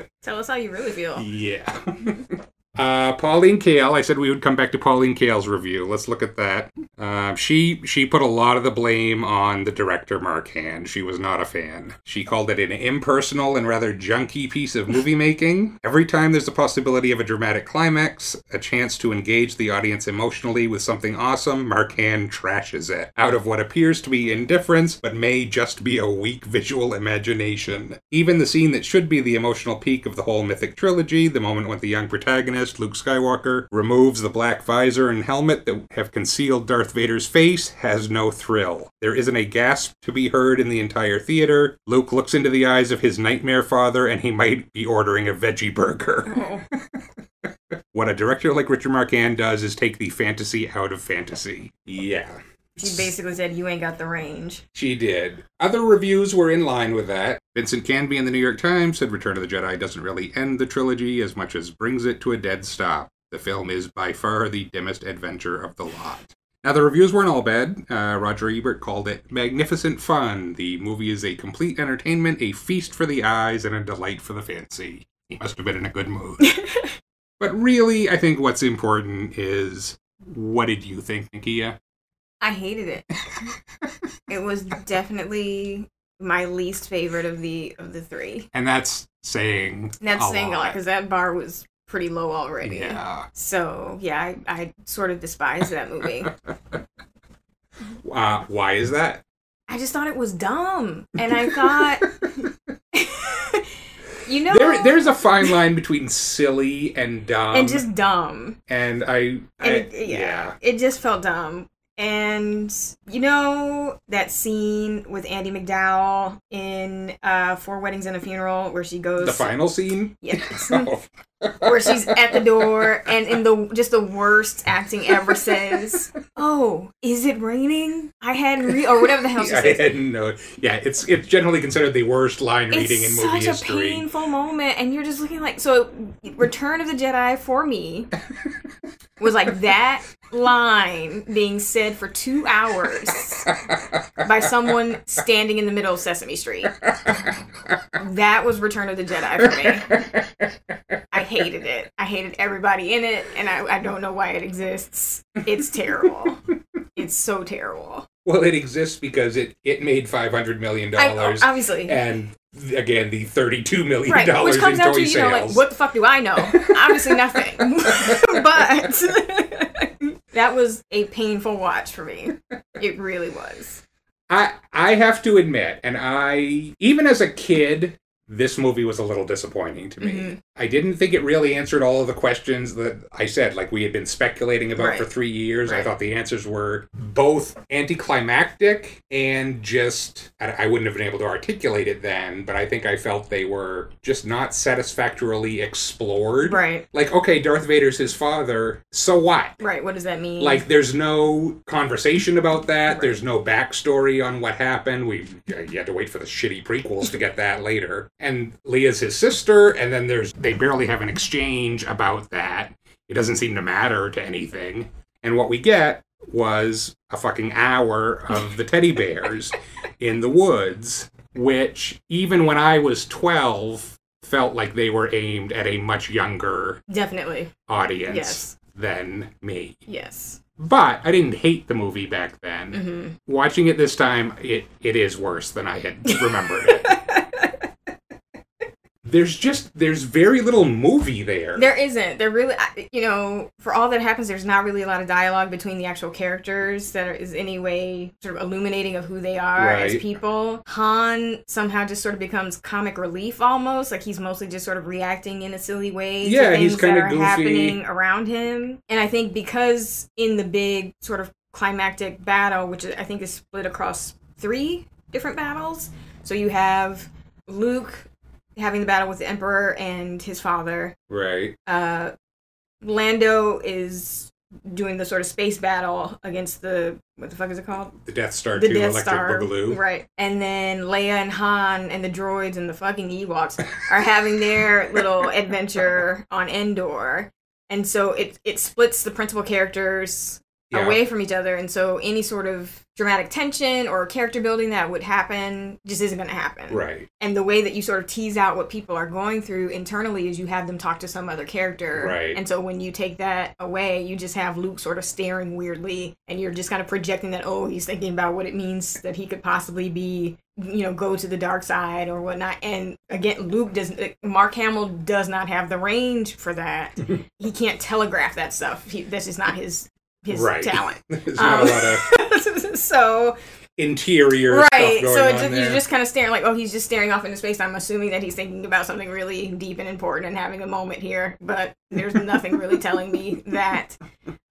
Tell us how you really feel. Yeah. Uh, Pauline Kael. I said we would come back to Pauline Kael's review. Let's look at that. Uh, she she put a lot of the blame on the director Marquand. She was not a fan. She called it an impersonal and rather junky piece of movie making. Every time there's a possibility of a dramatic climax, a chance to engage the audience emotionally with something awesome, Marquand trashes it out of what appears to be indifference, but may just be a weak visual imagination. Even the scene that should be the emotional peak of the whole mythic trilogy, the moment when the young protagonist, Luke Skywalker, removes the black visor and helmet that have concealed Darth Vader's face, has no thrill. There isn't a gasp to be heard in the entire theater. Luke looks into the eyes of his nightmare father, and he might be ordering a veggie burger. Oh. what a director like Richard Marquand does is take the fantasy out of fantasy. Yeah. She basically said you ain't got the range. She did. Other reviews were in line with that. Vincent Canby in the New York Times said Return of the Jedi doesn't really end the trilogy as much as brings it to a dead stop. The film is by far the dimmest adventure of the lot. Now, the reviews weren't all bad. Uh, Roger Ebert called it magnificent fun. The movie is a complete entertainment, a feast for the eyes, and a delight for the fancy. He must have been in a good mood. but really, I think what's important is what did you think, Nikia? I hated it. it was definitely my least favorite of the of the three. And that's saying And that's a saying a lot lot. because that bar was pretty low already. Yeah. So yeah, I, I sort of despise that movie. Uh, why is that? I just thought it was dumb, and I thought, you know, There, there's a fine line between silly and dumb, and just dumb. and I, And I- it, yeah, it just felt dumb. And you know that scene with Andie MacDowell in uh, Four Weddings and a Funeral where she goes the final scene. Yes. Oh, where she's at the door and in the just the worst acting ever says, "Oh, is it raining?" I hadn't re or whatever the hell she I says. hadn't know. Yeah, it's it's generally considered the worst line reading in It's such a painful moment, and you're just looking like so. Return of the Jedi for me was like that line being said for two hours by someone standing in the middle of Sesame Street. That was Return of the Jedi for me. I hated it. I hated everybody in it, and I, I don't know why it exists. It's terrible. It's so terrible. Well, it exists because it it made five hundred million dollars, obviously, and again the thirty-two million right, dollars which comes in down toy to you know like what the fuck do I know? obviously nothing, but that was a painful watch for me. It really was. I I have to admit, and I even as a kid, this movie was a little disappointing to me. Mhm. I didn't think it really answered all of the questions that I said, like we had been speculating about Right. for three years. I thought the answers were both anticlimactic and just, I I wouldn't have been able to articulate it then, but I think I felt they were just not satisfactorily explored. Right, Like, okay, Darth Vader's his father, so what? right. What does that mean? Like, there's no conversation about that. Right. There's no backstory on what happened. We you had to wait for the shitty prequels to get that later. And Leia's his sister, and then there's they barely have an exchange about that. It doesn't seem to matter to anything. And what we get was a fucking hour of the teddy bears in the woods, which even when I was twelve felt like they were aimed at a much younger definitely, audience Yes. than me. yes. But I didn't hate the movie back then. hmm Watching it this time, it, it is worse than I had remembered it. There's just there's very little movie there. There isn't. There really, you know, for all that happens, there's not really a lot of dialogue between the actual characters that is any way sort of illuminating of who they are as people. Han somehow just sort of becomes comic relief almost, like he's mostly just sort of reacting in a silly way Yeah, to things that are goofy. happening around him. And I think because in the big sort of climactic battle, which I think is split across three different battles, so you have Luke having the battle with the Emperor and his father right. uh, Lando is doing the sort of space battle against the what the fuck is it called? The Death Star The 2 Death Electric Star, Boogaloo. right? And then Leia and Han and the droids and the fucking Ewoks are having their little adventure on Endor, and so it it splits the principal characters Yeah. away from each other, and so any sort of dramatic tension or character building that would happen just isn't going to happen. Right. And the way that you sort of tease out what people are going through internally is you have them talk to some other character. Right. And so when you take that away, you just have Luke sort of staring weirdly and you're just kind of projecting that, oh, he's thinking about what it means that he could possibly be, you know, go to the dark side or whatnot. And again, Luke doesn't, Mark Hamill does not have the range for that. he can't telegraph that stuff. He, that's just not his. His Right. talent. There's not Um, a lot of so interior right so just, you're just kind of staring like oh he's just staring off into space i'm assuming that he's thinking about something really deep and important and having a moment here but there's nothing really telling me that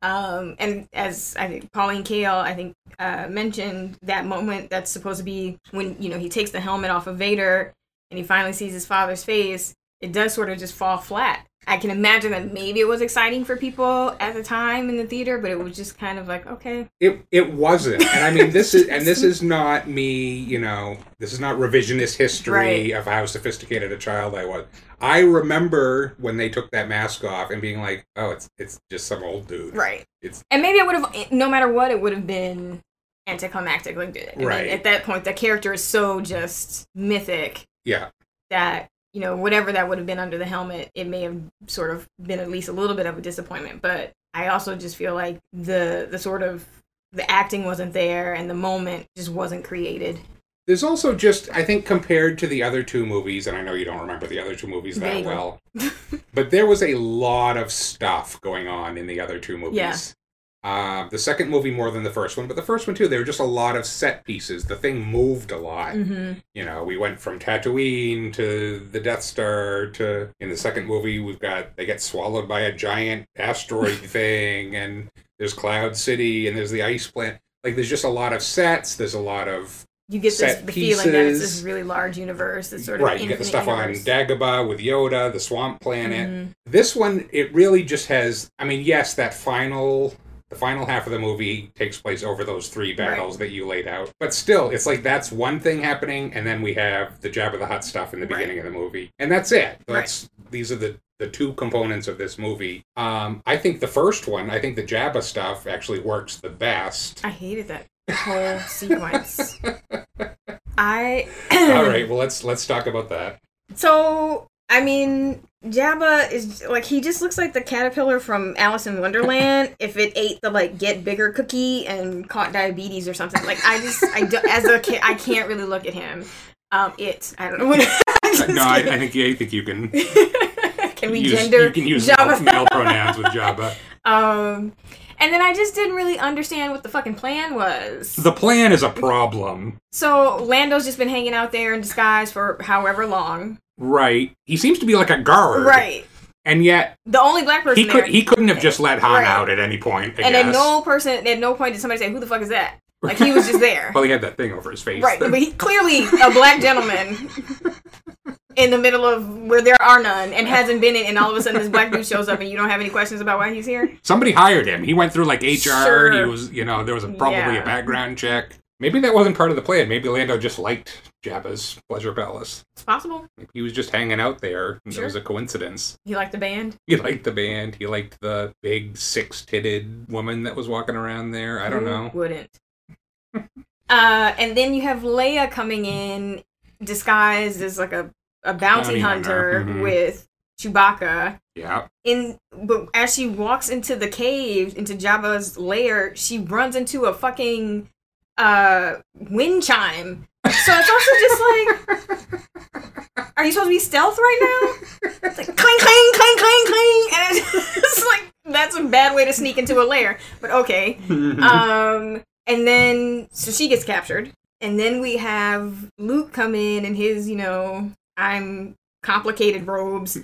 um and as i think pauline kael i think uh mentioned that moment that's supposed to be when you know he takes the helmet off of vader and he finally sees his father's face it does sort of just fall flat I can imagine that maybe it was exciting for people at the time in the theater, but it was just kind of like, okay, It it wasn't, and I mean this is and this is not me. You know, this is not revisionist history Right. of how sophisticated a child I was. I remember when they took that mask off and being like, "Oh, it's it's just some old dude." Right. It's And maybe it would have, no matter what, it would have been anticlimactic. Like, I mean, Right. at that point, the character is so just mythic yeah, that you know whatever that would have been under the helmet, it may have sort of been at least a little bit of a disappointment. But I also just feel like the the sort of the acting wasn't there and the moment just wasn't created. There's also just, I think, compared to the other two movies, and I know you don't remember the other two movies that Vaguely. well, but there was a lot of stuff going on in the other two movies. Yeah. Uh, the second movie more than the first one, but the first one too. There were just a lot of set pieces. The thing moved a lot. Mm-hmm. You know, we went from Tatooine to the Death Star to in the second movie we've got they get swallowed by a giant asteroid thing, and there's Cloud City, and there's the ice plant. Like there's just a lot of sets. There's a lot of You get this the feeling that it's pieces. this really large universe. This sort of right. You get the stuff universe. on Dagobah with Yoda, the Swamp Planet. Mhm. This one, it really just has. I mean, yes, that final. The final half of the movie takes place over those three battles that you laid out. But still, it's like that's one thing happening, and then we have the Jabba the Hutt stuff in the Right. beginning of the movie. And that's it. That's these are the the two components of this movie. Um, I think the first one, I think the Jabba stuff actually works the best. I hated that whole sequence. I All right, well let's let's talk about that. So I mean, Jabba is like he just looks like the caterpillar from Alice in Wonderland if it ate the like get bigger cookie and caught diabetes or something. Like I just I do, as a kid I can't really look at him. Um, it I don't know what. no, I, I think I think you can can we use, gender you can use Jabba? male pronouns with Jabba. Um, and then I just didn't really understand what the fucking plan was. The plan is a problem. So Lando's just been hanging out there in disguise for however long. Right. He seems to be like a guard. Right. And yet The only black person he could he couldn't have just let Han Right. out at any point. I and guess. at no person, at no point did somebody say, "Who the fuck is that?" Like he was just there, Well, he had that thing over his face. right? But he clearly a black gentleman in the middle of where there are none, and hasn't been in. And all of a sudden, this black dude shows up, and you don't have any questions about why he's here. Somebody hired him. He went through like HR. Sure. He was, you know, there was a, probably Yeah. a background check. Maybe that wasn't part of the plan. Maybe Lando just liked Jabba's pleasure palace. It's possible. He was just hanging out there. and Sure. It was a coincidence. He liked the band. He liked the band. He liked the big six-titted woman that was walking around there. I don't Who know. Wouldn't. uh, and then you have Leia coming in disguised as like a a bounty, Bounty hunter, hunter, mhm. with Chewbacca. Yeah. in but as she walks into the cave into Jabba's lair, she runs into a fucking uh wind chime. So it's also just like Are you supposed to be stealth right now? It's like clang clang clang clang clang and it's just like that's a bad way to sneak into a lair. But okay. Um and then so she gets captured. And then we have Luke come in and his, you know, I'm complicated robes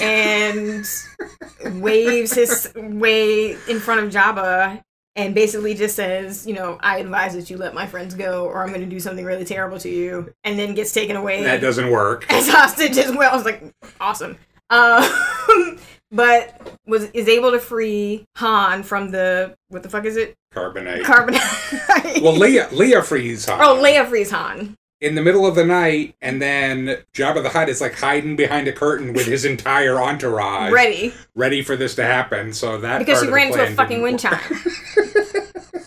and waves his way in front of Jabba and basically just says, you know, I advise that you let my friends go or I'm going to do something really terrible to you and then gets taken away that doesn't work. as hostage as well. I was like, awesome. Um, but was is able to free Han from the what the fuck is it? Carbonite. Carbonite. well, Leia Leia frees Han oh, Leia frees Han. In the middle of the night, and then Jabba the Hutt is like hiding behind a curtain with his entire entourage, Ready. ready for this to happen. So that Because of ran into a fucking wind chime.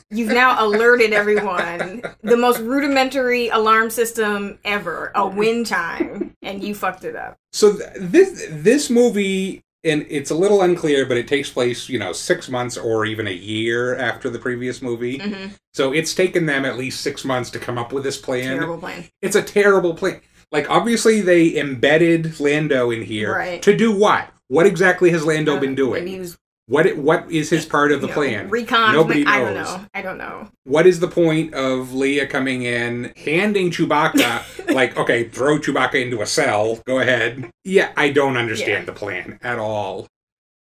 You've now alerted everyone. The most rudimentary alarm system ever. A wind chime. And you fucked it up. So th- this this movie, and it's a little unclear, but it takes place, you know, six months or even a year after the previous movie. hmm So it's taken them at least six months to come up with this plan. Terrible plan. It's a terrible plan. Like obviously they embedded Lando in here Right. to do what? What exactly has Lando Uh, been doing? Maybe he was What it- what is his part of the you know, plan? Recon. Nobody I don't knows. know. I don't know. What is the point of Leia coming in, handing Chewbacca, like, okay, throw Chewbacca into a cell, go ahead. Yeah, I don't understand Yeah. the plan at all.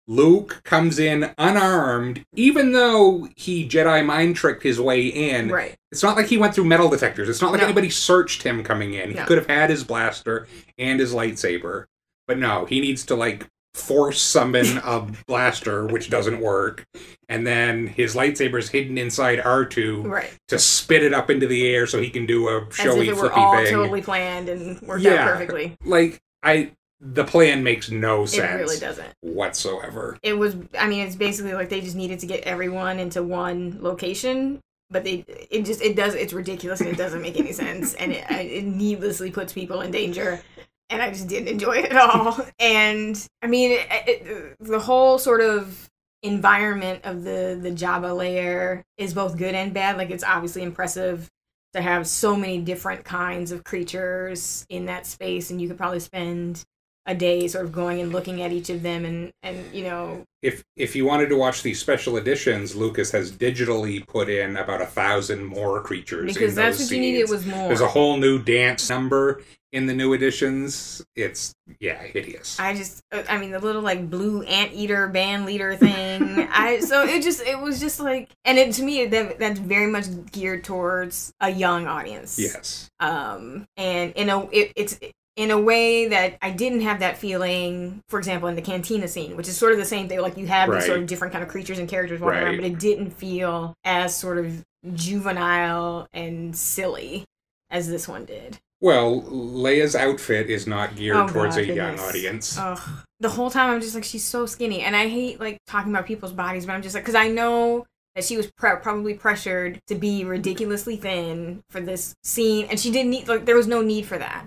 Luke comes in unarmed, even though he Jedi mind tricked his way in. Right. It's not like he went through metal detectors. It's not like No. anybody searched him coming in. He could have had his blaster and his lightsaber. But no, he needs to like force summon a blaster, which doesn't work. And then his lightsaber is hidden inside R2 Right. to spit it up into the air so he can do a As showy if it were all thing. totally planned and worked Yeah. out perfectly. Like I the plan makes no sense. It really doesn't. whatsoever. It was. I mean, it's basically like they just needed to get everyone into one location, but they. It just. It does. It's ridiculous and it doesn't make any sense, and it, it needlessly puts people in danger. And I just didn't enjoy it at all. And I mean, it, it, the whole sort of environment of the the Jabba lair is both good and bad. Like it's obviously impressive to have so many different kinds of creatures in that space, and you could probably spend a day sort of going and looking at each of them and and you know If if you wanted to watch these special editions, Lucas has digitally put in about a thousand more creatures. because that's what you needed was more There's a whole new dance number in the new editions. It's yeah, hideous. i just uh, i mean the little like blue anteater band leader thing i so it just it was just like and it to me that that's very much geared towards a young audience yes. um and in a it, it's in a way that I didn't have that feeling, for example, in the cantina scene, which is sort of the same thing. Like you have these sort of different kind of creatures and characters walking around, but it didn't feel as sort of juvenile and silly as this one did. Well, Leia's outfit is not geared Oh, towards God, a young audience. Ugh. The whole time I'm just like, she's so skinny, and I hate like talking about people's bodies, but I'm just like, because I know that she was pre- probably pressured to be ridiculously thin for this scene, and she didn't need like there was no need for that.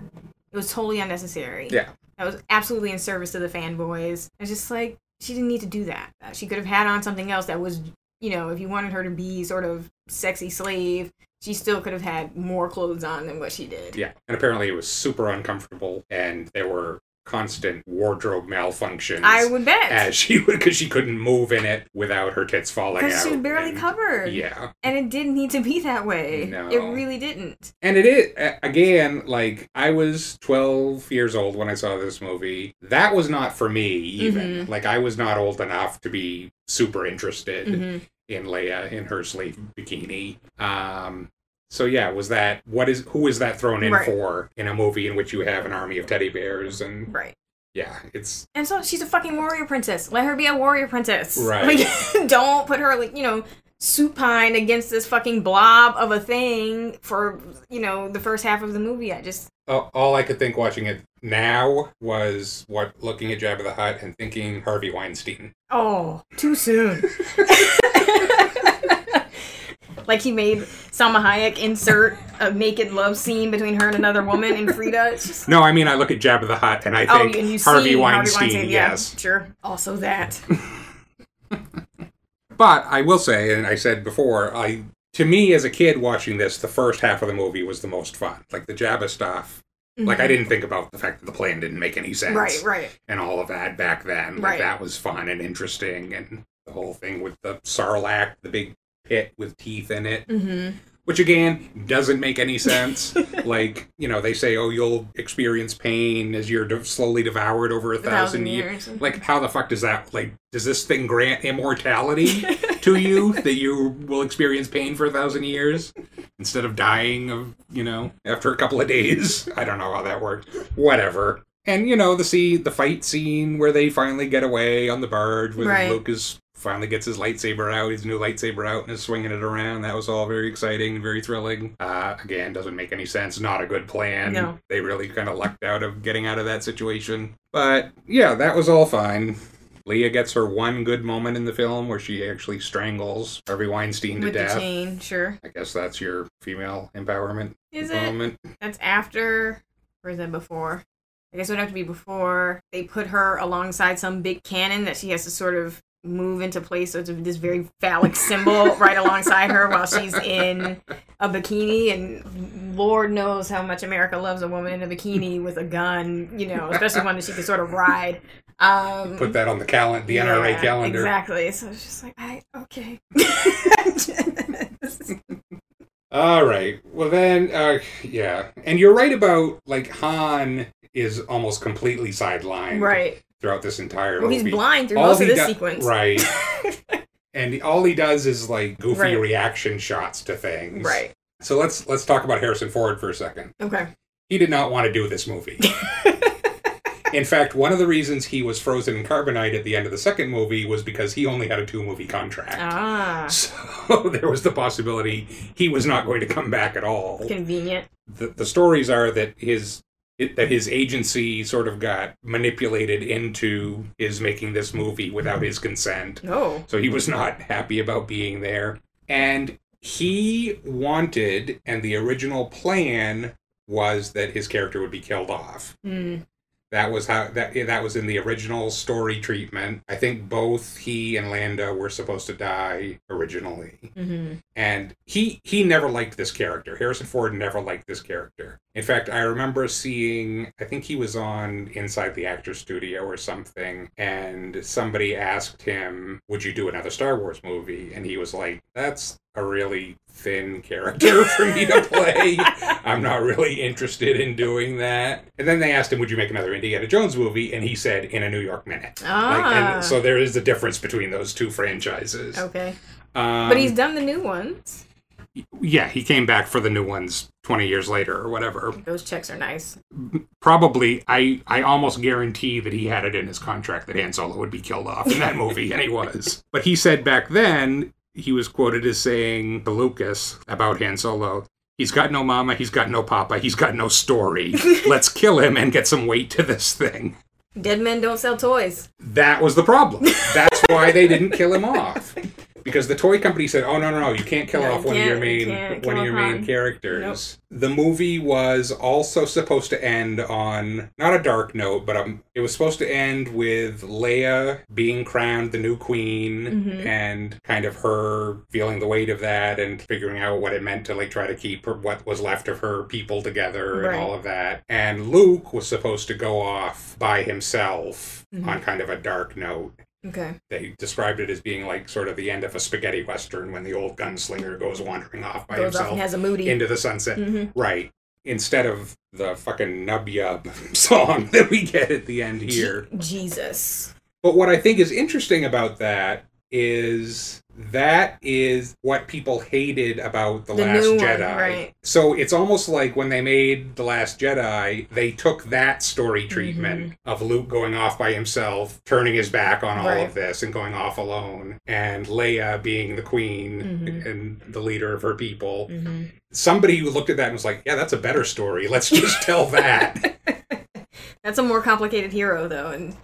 It was totally unnecessary. Yeah. That was absolutely in service to the fanboys. It's just like she didn't need to do that. She could have had on something else that was, you know, if you wanted her to be sort of sexy slave, she still could have had more clothes on than what she did. Yeah, and apparently it was super uncomfortable, and there were constant wardrobe malfunctions. I would bet. as she would because she couldn't move in it without her tits falling out. She was barely and- covered. Yeah, And it didn't need to be that way. No. It really didn't. and it is again like I was twelve years old when I saw this movie. That was not for me even. Mm-hmm. Like I was not old enough to be super interested Mhm. In Leia in her slave bikini. Um. So yeah, was that what is who is that thrown in Right. for in a movie in which you have an army of teddy bears and Right. yeah, it's And so she's a fucking warrior princess. Let her be a warrior princess. Right. Like, don't put her, like, you know, supine against this fucking blob of a thing for, you know, the first half of the movie. I just. Uh, all I could think watching it now was what looking at Jabba the Hutt and thinking Harvey Weinstein. Oh, too soon. like he made Salma Hayek insert a naked love scene between her and another woman in Frida. Just. No, I mean I look at Jabba the Hutt and I Oh, think and you Harvey, see Weinstein, yeah, Yes, sure. Also that. but I will say, and I said before, I to me as a kid watching this, the first half of the movie was the most fun. Like the Jabba stuff. Like I didn't think about the fact that the plan didn't make any sense. Mm-hmm. Right, right. and all of that back then. Like Right. that was fun and interesting, and the whole thing with the Sarlacc, the big pit with teeth in it, Mm-hmm. Which again doesn't make any sense. like you know, they say, "Oh, you'll experience pain as you're de- slowly devoured over a thousand, thousand years." years. Like, how the fuck does that? Like, does this thing grant immortality to you that you will experience pain for a thousand years instead of dying of you know after a couple of days? I don't know how that works. Whatever. And you know the scene, the fight scene where they finally get away on the barge, where Right. Lucas finally gets his lightsaber out, his new lightsaber out, and is swinging it around. That was all very exciting and very thrilling. Uh, again, doesn't make any sense. Not a good plan. No. They really kind of lucked out of getting out of that situation. But yeah, that was all fine. Leia gets her one good moment in the film where she actually strangles Harvey Weinstein to With the death. chain, sure. I guess that's your female empowerment Is it? moment. That's after, or is that before? I guess it would have to be before they put her alongside some big cannon that she has to sort of move into place. So it's this very phallic symbol right alongside her while she's in a bikini. And Lord knows how much America loves a woman in a bikini with a gun, you know, especially one that she can sort of ride. Um, Put that on the calendar, the NRA yeah, calendar. Exactly. So it's just like, I, okay. All right. Well, then, uh, yeah. And you're right about, like, Han is almost completely sidelined right. Throughout this entire Well, movie. he's blind through All most of this do- sequence. Right. and all he does is, like, goofy Right. reaction shots to things. Right. So let's let's talk about Harrison Ford for a second. Okay. He did not want to do this movie. In fact, one of the reasons he was frozen in carbonite at the end of the second movie was because he only had a two movie contract. Ah, So there was the possibility he was not going to come back at all. convenient. The, the stories are that his it, that his agency sort of got manipulated into his making this movie without his consent. Oh. So he was not happy about being there. And he wanted, and the original plan was that his character would be killed off. Hmm. That was how that that was in the original story treatment. I think both he and Lando were supposed to die originally. hmm And he he never liked this character. Harrison Ford never liked this character. In fact, I remember seeing I think he was on Inside the Actor Studio or something and somebody asked him, "Would you do another Star Wars movie?" And he was like, "That's a really thin character for me to play. I'm not really interested in doing that." And then they asked him, "Would you make another Indiana Jones movie?" And he said, "In a New York Minute." Like, Ah. and so there is a difference between those two franchises. okay. Um, But he's done the new ones. yeah, he came back for the new ones 20 years later or whatever. Those checks are nice. Probably, I, I almost guarantee that he had it in his contract that Han Solo would be killed off in that movie, and he was. But he said back then, he was quoted as saying to Lucas about Han Solo, He's got no mama, he's got no papa, he's got no story. Let's kill him and get some weight to this thing. Dead men don't sell toys. That was the problem. That's why they didn't kill him off. Because the toy company said, "Oh no, no, no! You can't kill No, off one of your main one of your main Han." characters." The movie was also supposed to end on not a dark note, but um, it was supposed to end with Leia being crowned the new queen Mhm. and kind of her feeling the weight of that and figuring out what it meant to like try to keep her, what was left of her people together Right. and all of that. And Luke was supposed to go off by himself Mhm. on kind of a dark note Okay. they described it as being like sort of the end of a spaghetti western when the old gunslinger goes wandering off by Goes off himself and has a moody. into the sunset. Mhm. Right. Instead of the fucking nub yub song that we get at the end here. Jesus. But what I think is interesting about that is that is what people hated about the, The last new one, jedi right. so it's almost like when they made the last jedi they took that story Mm-hmm. treatment of luke going off by himself turning his back on all Right. of this and going off alone and leia being the queen Mhm. and the leader of her people hmm somebody who looked at that and was like yeah that's a better story let's just tell that That's a more complicated hero, though, and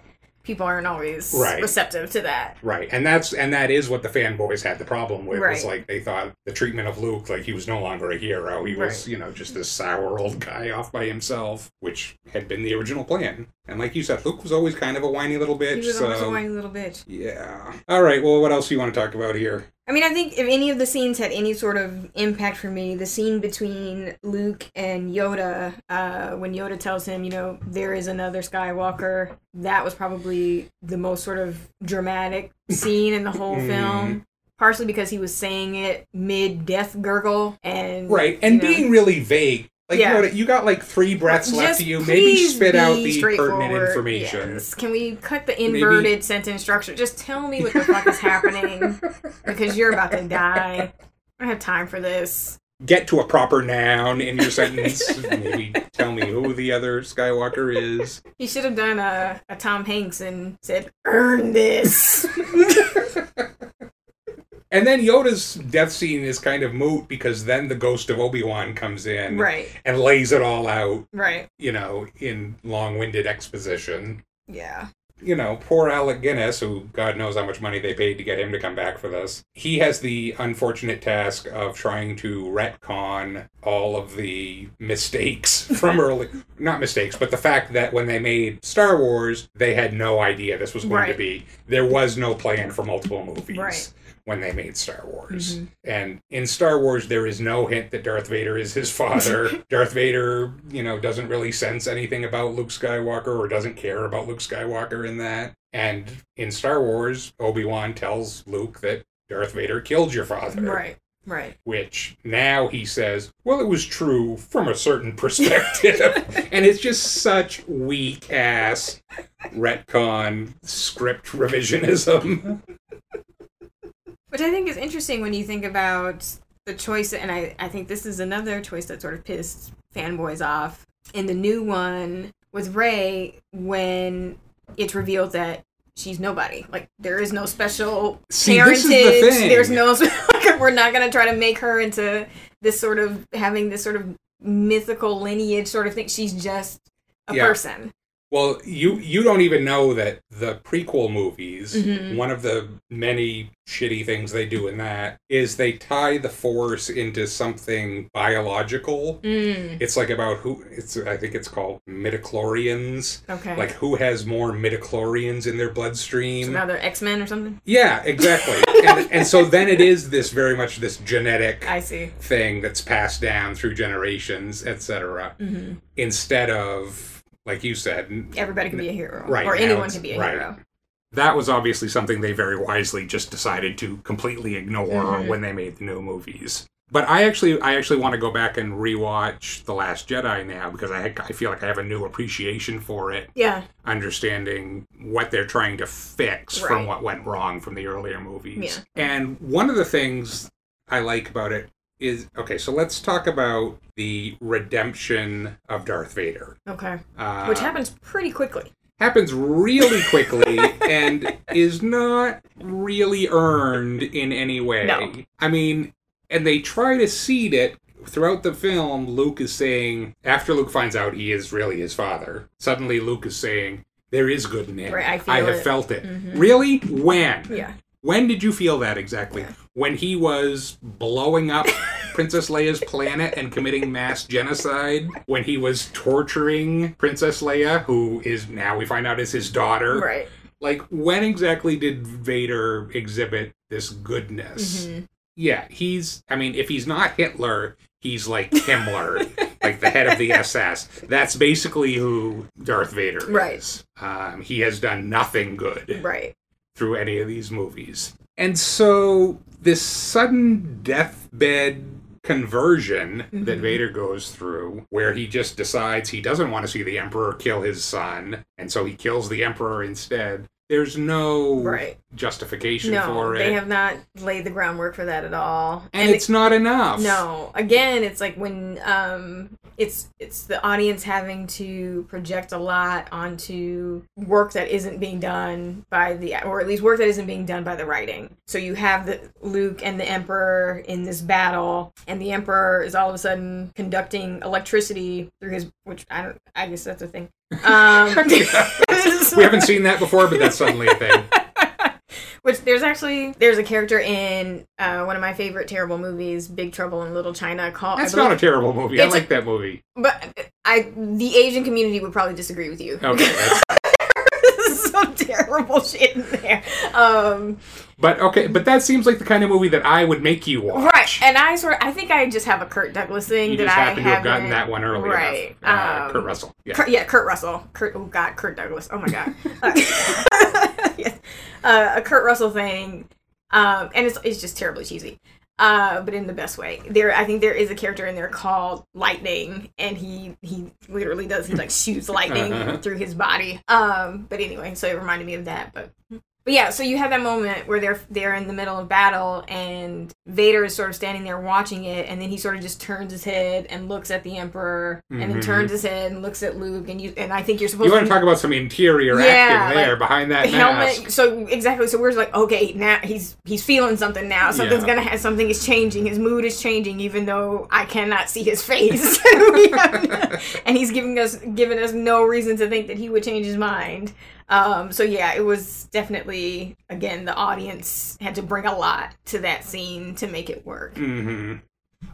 people aren't always Right. receptive to that. Right, and that's and that is what the fanboys had the problem with. Was like they thought the treatment of Luke, like he was no longer a hero. He was, Right. you know, just this sour old guy off by himself, which had been the original plan. And like you said, Luke was always kind of a whiny little bitch. He was so almost a whiny little bitch. yeah. All right. Well, what else do you want to talk about here? I mean, I think if any of the scenes had any sort of impact for me, the scene between Luke and Yoda, uh, when Yoda tells him, you know, there is another Skywalker, that was probably the most sort of dramatic scene in the whole Mhm. film. Partially because he was saying it mid death gurgle and Right, and you know, being really vague. Like Yeah. you, know, you got like three breaths left Just of you. Maybe spit out the pertinent information. Yes. Can we cut the Maybe- inverted sentence structure? Just tell me what the fuck is happening because you're about to die. I don't have time for this. Get to a proper noun in your sentence. Maybe tell me who the the other Skywalker is. He should have done a, a Tom Hanks and said, "Earn this." And then Yoda's death scene is kind of moot because then the ghost of Obi Wan comes in right. and lays it all out, Right. you know, in long winded exposition. Yeah. You know, poor Alec Guinness, who God knows how much money they paid to get him to come back for this. He has the unfortunate task of trying to retcon all of the mistakes from early. Not mistakes, but the fact that when they made Star Wars, they had no idea this was going to be. There was no plan for multiple movies. Right. When they made Star Wars. Mhm. And in Star Wars, there is no hint that Darth Vader is his father. Darth Vader, you know, doesn't really sense anything about Luke Skywalker or doesn't care about Luke Skywalker in that. And in Star Wars, Obi Wan tells Luke that Darth Vader killed your father. Right. Right. Which now he says, well, it was true from a certain perspective. and it's just such weak ass retcon script revisionism. Which I think is interesting when you think about the choice, and I, I think this is another choice that sort of pissed fanboys off in the new one with Rey when it's revealed that she's nobody. Like there is no special See, parentage. the. There's no. we're not going to try to make her into this sort of having this sort of mythical lineage sort of thing. She's just a Yeah. person. Well, you you don't even know that the prequel movies, Mhm. one of the many shitty things they do in that is they tie the force into something biological. Mm, It's like about who it's I think it's called midichlorians. okay. Like who has more midichlorians in their so bloodstream. now they're X Men or something. yeah, exactly. and, and so then it is this very much this genetic I see. thing that's passed down through generations, etc. hmm Instead of like you said, Everybody can be a hero, Right, or anyone it's- can be a right. hero. that was obviously something they very wisely just decided to completely ignore Mhm. when they made the new movies. But I actually, I actually want to go back and rewatch The Last Jedi now because I, I feel like I have a new appreciation for it, Yeah, understanding what they're trying to fix from what went wrong from the earlier movies. Yeah. And one of the things I like about it is okay. So let's talk about the redemption of Darth Vader, okay. uh, Which happens pretty quickly. happens really quickly and is not really earned in any way. No. I mean, and they try to seed it throughout the film. Luke is saying, after Luke finds out he is really his father, suddenly Luke is saying, there is good in him. Right, I feel have it." felt it. Mhm. Really? When? Yeah. When did you feel that exactly? Yeah. When he was blowing up Princess Leia's planet and committing mass genocide? When he was torturing Princess Leia, who is now we find out is his daughter? Right. Like, when exactly did Vader exhibit this goodness? hmm Yeah, he's, I mean, if he's not Hitler, he's like Himmler, like the head of the SS. That's basically who Darth Vader Right. is. Um, he has done nothing good Right. through any of these movies. And so this sudden deathbed conversion that Mhm. Vader goes through, where he just decides he doesn't want to see the Emperor kill his son, and so he kills the Emperor instead. There's no Right. justification No, for it. they have not laid the groundwork for that at all. and, it's not enough. No, again, it's like when um, it's it's the audience having to project a lot onto work that isn't being done by the, or at least work that isn't being done by the writing. So you have the Luke and the Emperor in this battle, and the Emperor is all of a sudden conducting electricity through his, which I don't, I guess that's a thing. Um, we haven't seen that before, but that's suddenly a thing. Which there's actually there's a character in uh, one of my favorite terrible movies, Big Trouble in Little China, called. I That's not a terrible movie. I like that movie. But I, the Asian community would probably disagree with you. Okay, some terrible shit in there. Um, but okay, but that seems like the kind of movie that I would make you watch. right, and I sort of, I think I just have a Kurt Douglas thing You that just I happen to have gotten that one early Right. enough. Uh, um, Kurt Russell. Yeah. Kurt, yeah, Kurt Russell. Kurt, oh God, Kurt Douglas. Oh my God. Yes. uh, a Kurt Russell thing, um, and it's it's just terribly cheesy, uh, but in the best way. There, I think there is a character in there called Lightning, and he he literally does he like shoots lightning Uh-huh. through his body. Um, but anyway, so it reminded me of that. But But yeah, so you have that moment where they're they're in the middle of battle and Vader is sort of standing there watching it and then he sort of just turns his head and looks at the Emperor and then Mhm. turns his head and looks at Luke and you and I think you're supposed You want to to talk about some interior Yeah, acting there like, behind that helmet. mask? So exactly. So we're like, okay, now he's he's feeling something now. Something's Yeah. gonna have something is changing. His mood is changing, even though I cannot see his face. And he's giving us giving us no reason to think that he would change his mind. Um, so yeah, it was definitely again the audience had to bring a lot to that scene to make it work. Mm-hmm.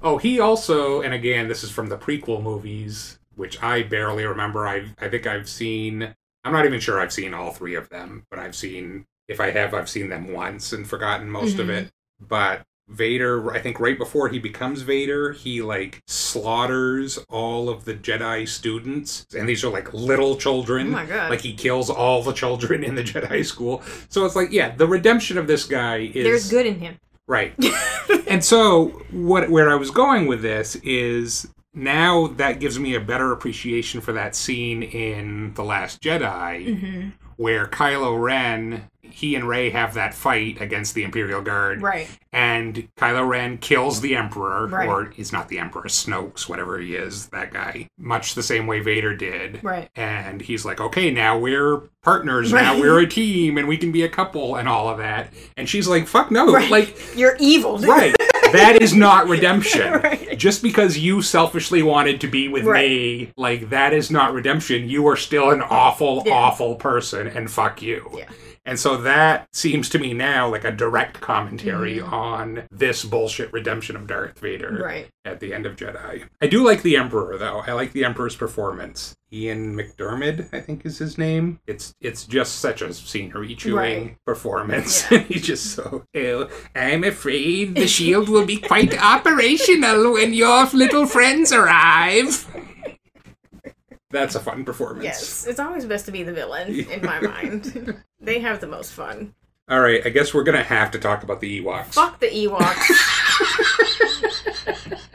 Oh, he also, and again, this is from the prequel movies, which I barely remember. I I think I've seen. I'm not even sure I've seen all three of them, but I've seen. If I have, I've seen them once and forgotten most of Mhm. it. But Vader, I think right before he becomes Vader, he like slaughters all of the Jedi students, and these are like little children. Oh my God. Like he kills all the children in the Jedi school. So it's like, yeah, the redemption of this guy is There's good in him. Right. and so what where I was going with this is now that gives me a better appreciation for that scene in The Last Jedi Mm-hmm. where Kylo Ren he and Rey have that fight against the Imperial Guard Right. and Kylo Ren kills the Emperor Right. or he's not the Emperor Snoke's whatever he is that guy much the same way Vader did Right. and he's like, okay, now we're partners, now we're a team, and we can be a couple, and all of that. And she's like, fuck no, Right. like, You're evil. right, that is not redemption. Right. Just because you selfishly wanted to be with Right. me, like, that is not redemption. You are still an awful, Yeah. awful person, and fuck you. Yeah. And so that seems to me now like a direct commentary on this bullshit redemption of Darth Vader Mm-hmm. Right. at the end of Jedi. I do like the Emperor though. I like the Emperor's performance. Ian McDermott, I think is his name. It's it's just such a scenery chewing Right. performance. Yeah. He's just so ill. I'm afraid the shield will be quite operational when your little friends arrive. That's a fun performance. Yes, it's always best to be the villain in my mind. they have the most fun. All right, I guess we're gonna have to talk about the Ewoks. Fuck the Ewoks.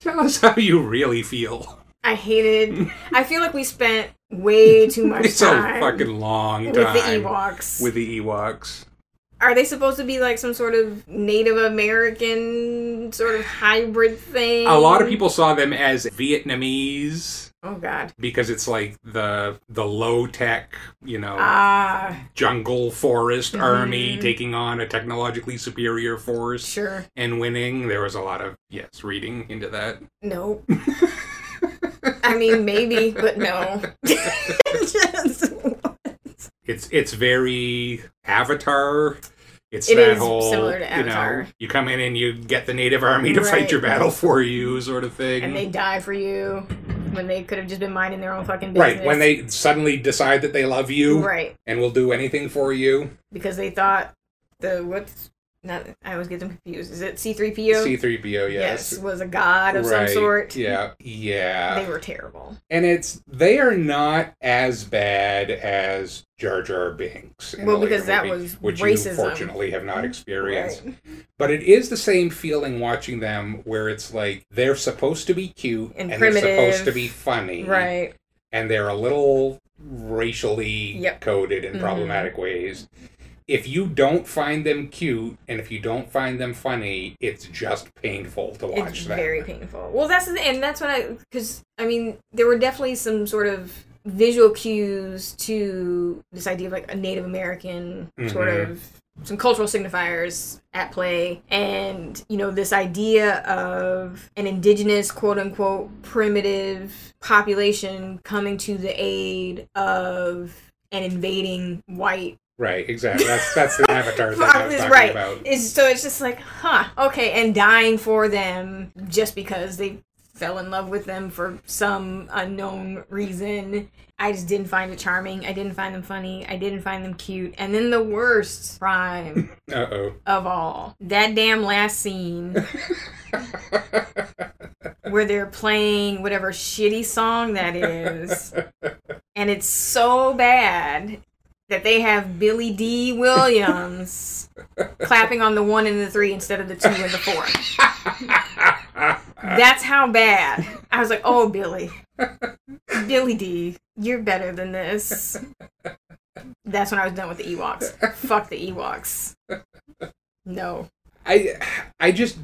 Tell us how you really feel. I hated. I feel like we spent way too much It's a fucking long time with the time Ewoks. with the Ewoks. Are they supposed to be like some sort of Native American sort of hybrid thing? A lot of people saw them as Vietnamese Oh God. because it's like the the low tech, you know, Ah, jungle forest Mhm. army taking on a technologically superior force sure. and winning. There was a lot of yes reading into that. Nope. I mean, maybe, but no. Just- It's it's very Avatar. It's It that whole similar to you know Avatar. you come in and you get the native army to fight your battle for you, sort of thing. and they die for you when they could have just been minding their own fucking business. right when they suddenly decide that they love you right and will do anything for you. because they thought the what's not I always get them confused. Is it C three PO? C3PO, yes. Yes, was a god of some sort. Yeah, yeah. They were terrible. and it's they are not as bad as Jar Jar Binks. in Well, because that movie, was which racism. you fortunately have not experienced. Right. But it is the same feeling watching them, where it's like they're supposed to be cute And they're supposed to be funny, Right. And they're a little racially Yep. coded in Mhm. problematic ways. If you don't find them cute and if you don't find them funny, it's just painful to watch It's them. very painful. Well, that's the and that's what I because I mean there were definitely some sort of visual cues to this idea of like a Native American sort Mhm. of some cultural signifiers at play and you know this idea of an indigenous quote unquote primitive population coming to the aid of an invading white Right, exactly. That's that's the avatar thing I was talking right. about. It's, so it's just like, huh, okay, and dying for them just because they fell in love with them for some unknown reason. I just didn't find it charming. I didn't find them funny. I didn't find them cute. And then the worst crime Uh oh. of all, that damn last scene where they're playing whatever shitty song that is, and it's so bad that they have Billy Dee Williams clapping on the one and the three instead of the two and the four. That's how bad. I was like, oh, Billy. Billy D, you're better than this. That's when I was done with the Ewoks. Fuck the Ewoks. No. I I just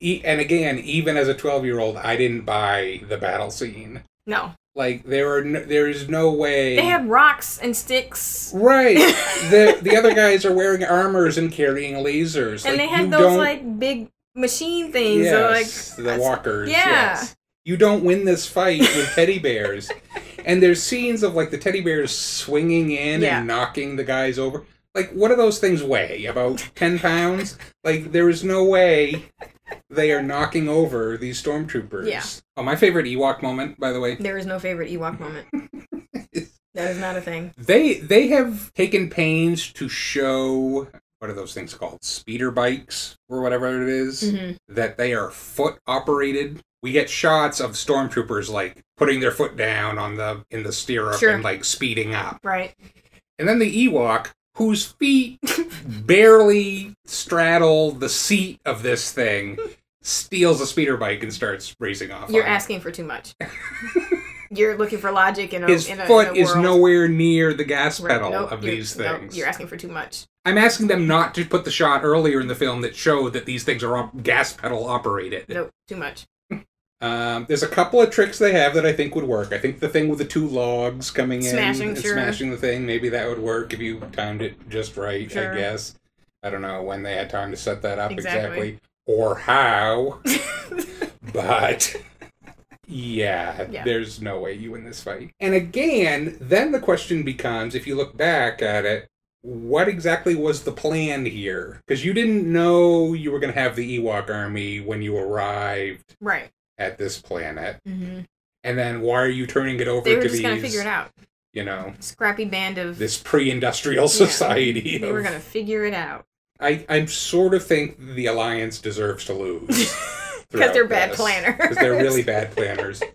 and again, even as a twelve year old, I didn't buy the battle scene. No. Like there are no, there is no way They had rocks and sticks. right. the the other guys are wearing armors and carrying lasers, And Like, they had those don't- like big machine things. yes, like the walkers. Yeah. yes. You don't win this fight with teddy bears. and there's scenes of like the teddy bears swinging in Yeah. and knocking the guys over. Like, what do those things weigh? About 10 pounds? Like, there is no way they are knocking over these stormtroopers. Yeah. Oh, my favorite Ewok moment, by the way. There is no favorite Ewok moment. that is not a thing. They they have taken pains to show what are those things called? Speeder bikes or whatever it is, Mhm. that they are foot operated. We get shots of stormtroopers like putting their foot down on the in the stirrup Sure. and like speeding up. Right. And then the Ewok, whose feet barely straddle the seat of this thing, steals a speeder bike and starts racing off. You're on it. asking for too much. You're looking for logic in a His in a, foot in is nowhere near the gas Right, pedal nope, of these nope, things. you're asking for too much. I'm asking them not to put the shot earlier in the film that showed that these things are op- gas pedal operated. Nope, too much. Um, there's a couple of tricks they have that I think would work. I think the thing with the two logs coming in Smashing, and sure. smashing the thing, maybe that would work if you timed it just right, Sure. I guess. I don't know when they had time to set that up Exactly. exactly, or how, but yeah, Yeah. there's no way you win this fight. And again, then the question becomes if you look back at it, what exactly was the plan here? Because you didn't know you were going to have the Ewok army when you arrived Right. at this planet. hmm And then why are you turning it over They were to just these, gonna figure it out. you know, Scrappy band of. this pre-industrial society? They were gonna figure it out I, I sort of think the Alliance deserves to lose. because they're bad planners. Because they're really bad planners.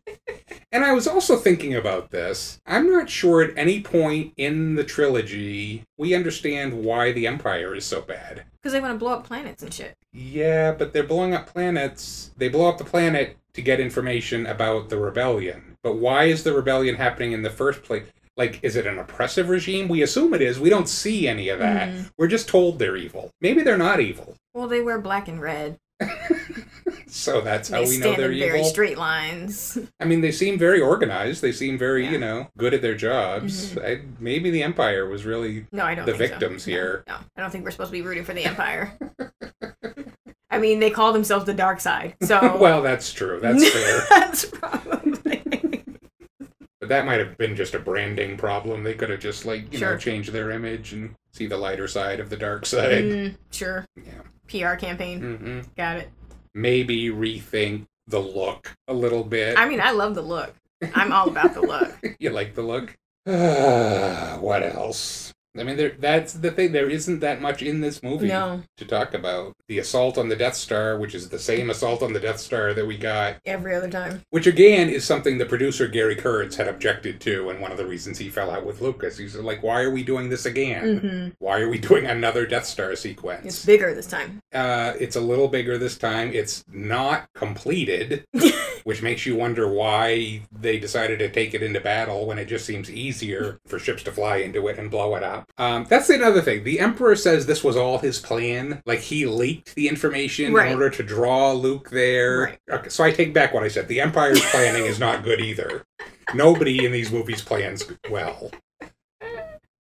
And I was also thinking about this. I'm not sure at any point in the trilogy we understand why the Empire is so bad. Because they want to blow up planets and shit. Yeah, but they're blowing up planets. They blow up the planet to get information about the rebellion. But why is the rebellion happening in the first place? Like, is it an oppressive regime? We assume it is. We don't see any of that. Mhm. We're just told they're evil. Maybe they're not evil. Well, they wear black and red. So that's how they we know they're in very evil. straight lines. I mean, they seem very organized. They seem very, Yeah. you know, good at their jobs. I, maybe the Empire was really. No, I don't. The think so. victims No, here. No, I don't think we're supposed to be rooting for the Empire. I mean, they call themselves the dark side, so well, that's true. That's fair. that's probably that might have been just a branding problem. They could have just, like, you know, changed their image and see the lighter side of the dark side. Mm, sure. Yeah. PR campaign. Mm-hmm. Got it. Maybe rethink the look a little bit. I mean, I love the look. I'm all about the look. you like the look? what else? I mean, there, that's the thing. There isn't that much in this movie No, to talk about. The assault on the Death Star, which is the same assault on the Death Star that we got, every other time. which again is something the producer Gary Kurtz had objected to, and one of the reasons he fell out with Lucas. He's like, "Why are we doing this again? hmm Why are we doing another Death Star sequence?" It's bigger this time. Uh, it's a little bigger this time. It's not completed, which makes you wonder why they decided to take it into battle when it just seems easier for ships to fly into it and blow it up. Um, that's another thing. The Emperor says this was all his plan. Like he leaked the information Right. in order to draw Luke there. Right. Okay, so I take back what I said. The Empire's planning is not good either. Nobody in these movies plans well.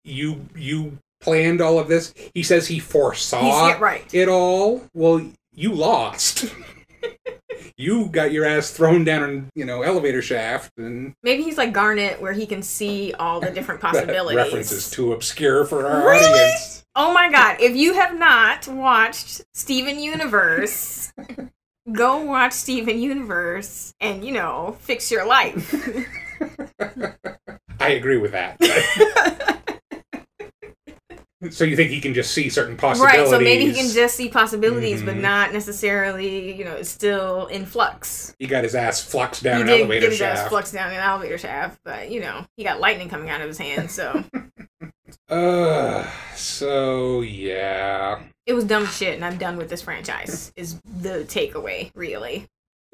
You you planned all of this. He says he foresaw yeah, right. it all. Well, you lost. you got your ass thrown down an you know elevator shaft, and Maybe he's like Garnet, where he can see all the different possibilities. reference is too obscure for our Really? audience. Oh my god, if you have not watched Steven Universe, go watch Steven Universe and, you know, fix your life. I agree with that. So you think he can just see certain possibilities? right, so maybe he can just see possibilities, but Mhm. not necessarily, you know, it's still in flux. He got his ass fluxed down he an did elevator get his shaft. ass flux down an elevator shaft, but, you know, he got lightning coming out of his hand, so Uh, so yeah. it was dumb shit, and I'm done with this franchise, is the takeaway, really.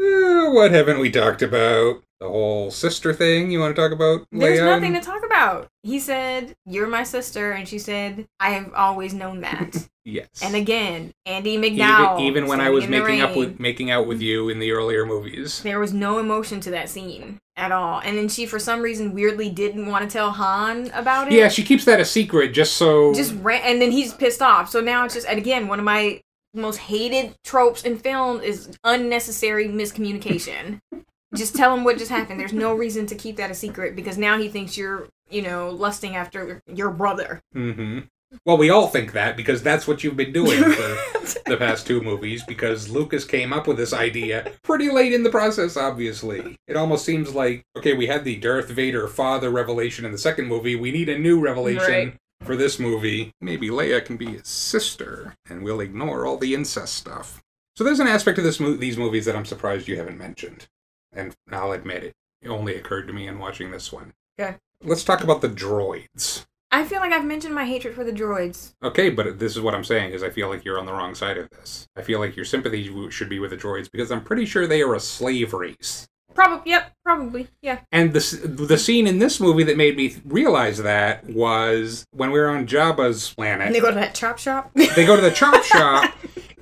Uh, what haven't we talked about? The whole sister thing. You want to talk about? There's Leia nothing to talk about. He said, You're my sister. And she said, I have always known that. Yes. and again, Andie MacDowell. even, even when I was making up with making out with you in the earlier movies. There was no emotion to that scene at all. And then she, for some reason, weirdly didn't want to tell Han about it. Yeah, she keeps that a secret just so. just ran, and then he's pissed off. So now it's just, and again, one of my most hated tropes in film is unnecessary miscommunication. just tell him what just happened. There's no reason to keep that a secret because now he thinks you're, you know, lusting after your brother. hmm Well, we all think that because that's what you've been doing for the past two movies. Because Lucas came up with this idea pretty late in the process. Obviously, it almost seems like okay, we had the Darth Vader father revelation in the second movie. We need a new revelation. Right. For this movie, maybe Leia can be his sister, and we'll ignore all the incest stuff. So there's an aspect of this mo- these movies that I'm surprised you haven't mentioned, and I'll admit it. It only occurred to me in watching this one. Okay. Let's talk about the droids. I feel like I've mentioned my hatred for the droids. Okay, but this is what I'm saying is I feel like you're on the wrong side of this. I feel like your sympathy should be with the droids because I'm pretty sure they are a slave race. Probably, yep, probably, yeah. And the the scene in this movie that made me realize that was when we were on Jabba's planet. And they go to that chop shop. They go to the chop shop,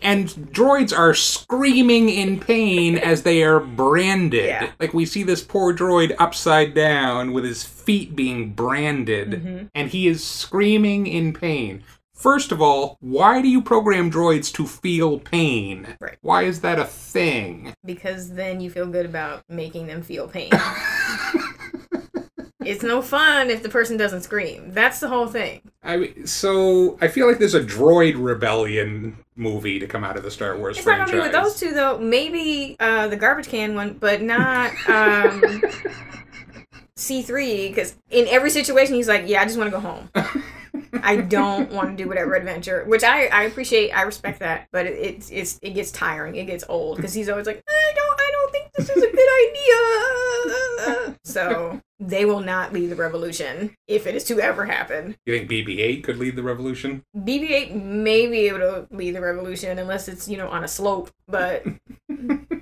and droids are screaming in pain as they are branded. Yeah. Like we see this poor droid upside down with his feet being branded, mm-hmm. and he is screaming in pain. First of all, why do you program droids to feel pain? Right. Why is that a thing? because then you feel good about making them feel pain. it's no fun if the person doesn't scream. That's the whole thing. I so I feel like there's a droid rebellion movie to come out of the Star Wars It's not franchise. gonna be with those two though. Maybe uh, the garbage can one, but not um, C three. Because in every situation, he's like, "Yeah, I just want to go home. I don't want to do whatever adventure." Which I, I appreciate. I respect that, but it, it's it's it gets tiring. It gets old because he's always like, "I don't I don't think this is a good idea." So they will not lead the revolution if it is to ever happen. You think BB-8 could lead the revolution? BB-8 may be able to lead the revolution unless it's you know on a slope, but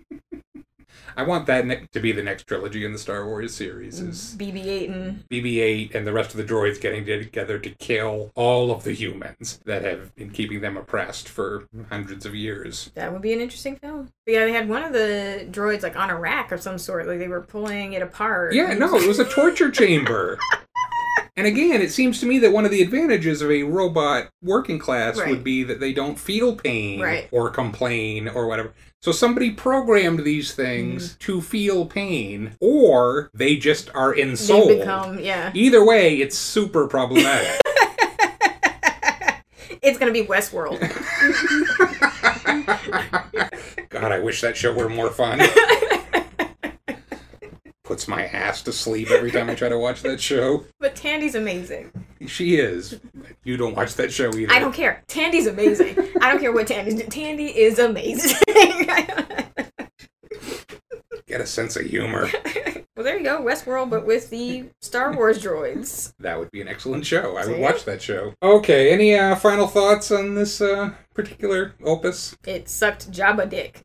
I want that ne- to be the next trilogy in the Star Wars series. Is mm-hmm. BB-8 and BB-8 and the rest of the droids getting together to kill all of the humans that have been keeping them oppressed for hundreds of years. that would be an interesting film. But yeah, they had one of the droids like on a rack of some sort, like they were pulling it apart. Yeah, no, it was a torture chamber. And again, it seems to me that one of the advantages of a robot working class Right. would be that they don't feel pain Right. or complain or whatever. So somebody programmed these things mm-hmm. to feel pain, or they just are they ensouled. become yeah. Either way, it's super problematic. It's gonna be Westworld. God, I wish that show were more fun. Puts my ass to sleep every time I try to watch that show. but Thandie's amazing. She is. You don't watch that show either. I don't care. Thandie's amazing. I don't care what Thandie's doing. Thandie is amazing. Get a sense of humor. well, there you go, Westworld, but with the Star Wars droids. That would be an excellent show. I would watch that show. Okay, any uh, final thoughts on this uh, particular opus? It sucked Jabba dick.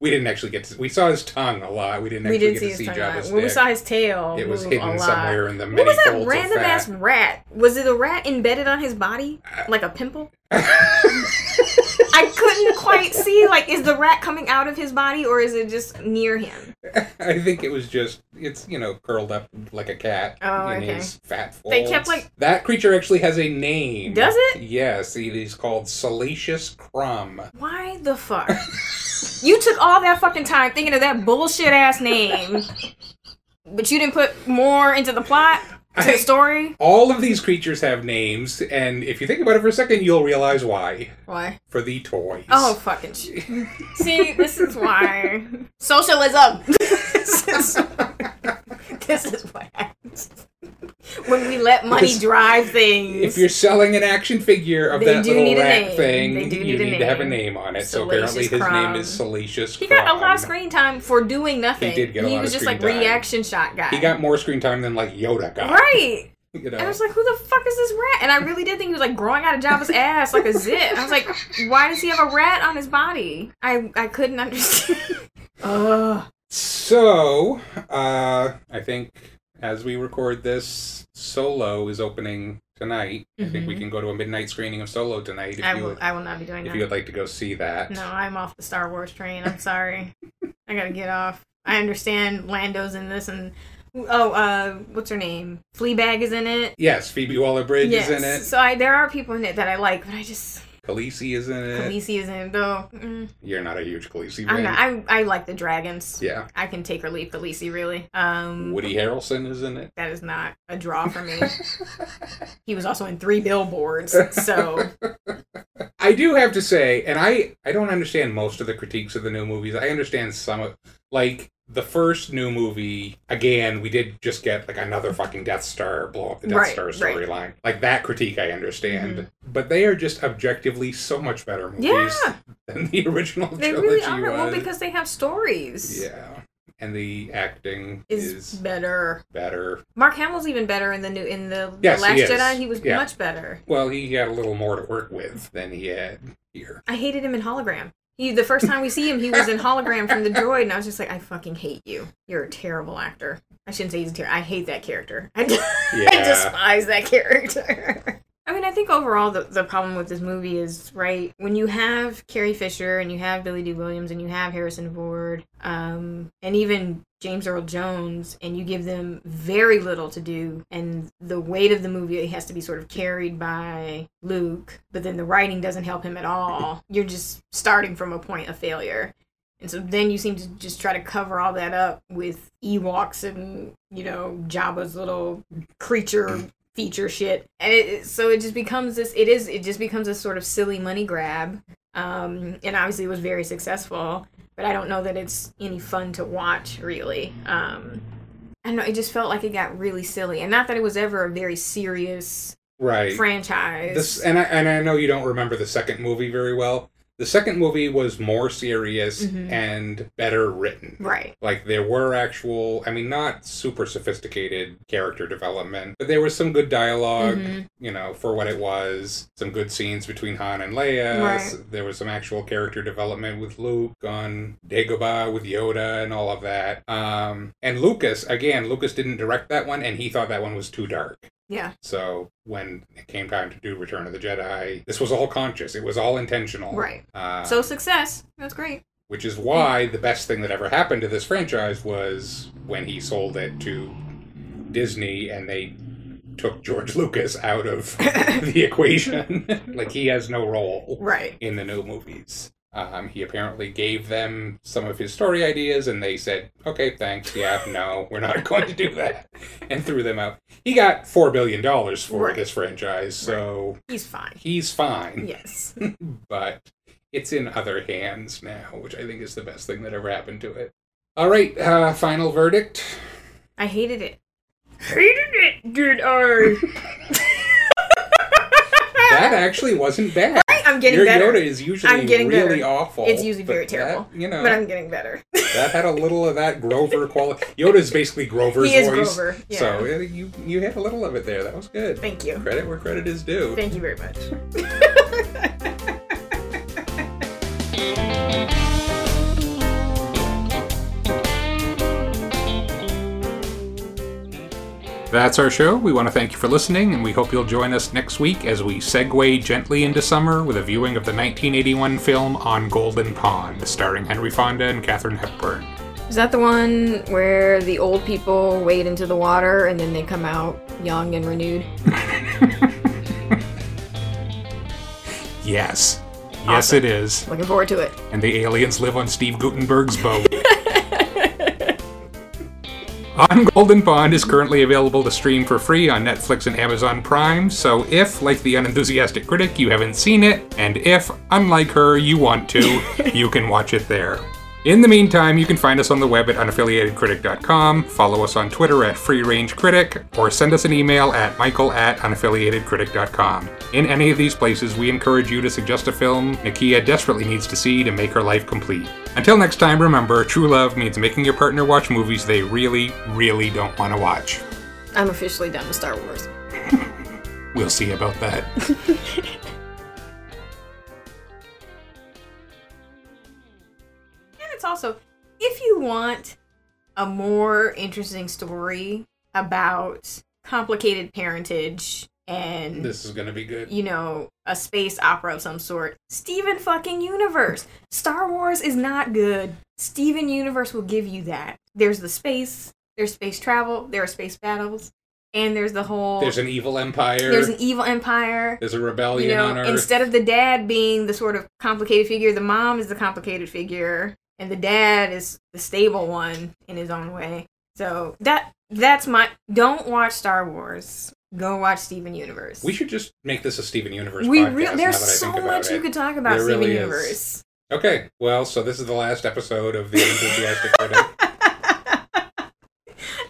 We didn't actually get to. We saw his tongue a lot. We didn't we actually did get see to his see tongue Jabba's. We saw his tail, It was hidden somewhere in the What was that random ass rat? Was it a rat embedded on his body, uh, like a pimple? I couldn't quite see. Like, is the rat coming out of his body or is it just near him? I think it was just it's you know curled up like a cat Oh, in okay. his fat folds. They kept, like- that creature actually has a name. Does it? Yes, it is called Salacious Crumb. Why the fuck? you took all that fucking time thinking of that bullshit ass name, but you didn't put more into the plot, to the story. All of these creatures have names, and if you think about it for a second, you'll realize why. Why? For the toys. Oh fucking shit! See, this is why socialism. this, is, this is what happens when we let money Because drive things. If you're selling an action figure of They that do little need a rat name. thing, They do you need a need to have a name. name on it. so apparently his Crumb. name is Salacious he got a lot of screen time for doing nothing. He did get a lot was of just screen like time. reaction shot guy. He got more screen time than like Yoda got. right. You know? And I was like, who the fuck is this rat? And I really did think he was like growing out of Jabba's ass like a zit. I was like, why does he have a rat on his body? I I couldn't understand. Ugh. So, uh, I think as we record this, Solo is opening tonight. I think we Mhm. can go to a midnight screening of Solo tonight if I you will. would, I will not be doing if that. If you would like to go see that. No, I'm off the Star Wars train. I'm sorry. I gotta get off. I understand Lando's in this, and oh, uh, what's her name? Fleabag is in it. Yes, Phoebe Waller-Bridge yes. is in it. So I, there are people in it that I like, but I just Khaleesi is in it. Khaleesi is in it though. Mm, You're not a huge Khaleesi fan. not, I I like the dragons. yeah. I can take or leave Khaleesi really. Um, Woody Harrelson is in it. that is not a draw for me. he was also in three billboards, so I do have to say, and I I don't understand most of the critiques of the new movies. I understand some of like the first new movie. Again, we did just get like another fucking Death Star blow up the Death Right, Star right. storyline. Like that critique, I understand, Mm-hmm. but they are just objectively so much better movies yeah, than the original they trilogy really are. was. Well, because they have stories. yeah, and the acting Is, is, better. better. Mark Hamill's even better in the new in the, Yes, the Last is. Jedi. He was Yeah. much better. Well, he had a little more to work with than he had here. I hated him in hologram. He the first time we see him, he was in hologram from the droid, and I was just like, I fucking hate you. You're a terrible actor. I shouldn't say he's a terrible. I hate that character. I, I despise that character. I mean, I think overall the, the problem with this movie is right when you have Carrie Fisher and you have Billy Dee Williams and you have Harrison Ford, um, and even James Earl Jones, and you give them very little to do, and the weight of the movie has to be sort of carried by Luke, but then the writing doesn't help him at all. You're just starting from a point of failure. And so then you seem to just try to cover all that up with Ewoks and, you know, Jabba's little creature feature shit. And it, so it just becomes this, it is, it just becomes a sort of silly money grab. Um, and obviously it was very successful, but I don't know that it's any fun to watch, really. Um, I don't know, it just felt like it got really silly. And not that it was ever a very serious Right. franchise. This and I and I know you don't remember the second movie very well. The second movie was more serious Mhm. and better written. right. Like there were actual, I mean, not super sophisticated character development, but there was some good dialog Mhm. You know, for what it was, some good scenes between Han and Leia. Right. There was some actual character development with Luke on Dagobah with Yoda and all of that. Um, and Lucas, again, Lucas didn't direct that one, and he thought that one was too dark. Yeah. So when it came time to do Return of the Jedi, this was all conscious. It was all intentional. Right. Uh, So success. That's great. which is why the best thing that ever happened to this franchise was when he sold it to Disney and they took George Lucas out of the equation. like he has no role Right. in the new movies. Um, he apparently gave them some of his story ideas, and they said, "Okay, thanks. Yeah, no, we're not going to do that," and threw them out. He got four billion dollars for Right. this franchise, so He's fine. he's fine. Yes. But it's in other hands now, which I think is the best thing that ever happened to it. All right, uh, final verdict. I hated it. Hated it, did I? That actually wasn't bad. I'm getting Your better. Yoda is usually I'm getting really better. awful. It's usually very that, terrible. you know, But I'm getting better. that had a little of that Grover quality. Yoda's basically Grover's He is voice. Grover, yeah. So you you had a little of it there. That was good. Thank you. Credit where credit is due. Thank you very much. That's our show. We want to thank you for listening, and we hope you'll join us next week as we segue gently into summer with a viewing of the 1981 film On Golden Pond, starring Henry Fonda and Katharine Hepburn. Is that the one where the old people wade into the water and then they come out young and renewed? Yes. Yes, Awesome. it is. Looking forward to it. And the aliens live on Steve Guttenberg's boat. On Golden Pond is currently available to stream for free on Netflix and Amazon Prime, so if, like the unenthusiastic critic, you haven't seen it, and if, unlike her, you want to, you can watch it there. In the meantime, you can find us on the web at unaffiliatedcritic.com, follow us on Twitter at freerangecritic, or send us an email at michael at unaffiliatedcritic.com. In any of these places, we encourage you to suggest a film Nakia desperately needs to see to make her life complete. Until next time, remember, true love means making your partner watch movies they really, really don't want to watch. I'm officially done with Star Wars. We'll see about that. also, if you want a more interesting story about complicated parentage and This is gonna be good. you know, a space opera of some sort. Steven fucking Universe. Star Wars is not good. Steven Universe will give you that. There's the space, there's space travel, there are space battles, and there's the whole There's an evil empire. there's an evil empire. There's a rebellion You know, on Earth. instead of the dad being the sort of complicated figure, the mom is the complicated figure, and the dad is the stable one in his own way. So that that's my don't watch Star Wars. Go watch Steven Universe. we should just make this a Steven Universe We podcast. re- there's so much it. you could talk about There Steven really is. Universe. Okay, well, so this is the last episode of the Enthusiastic.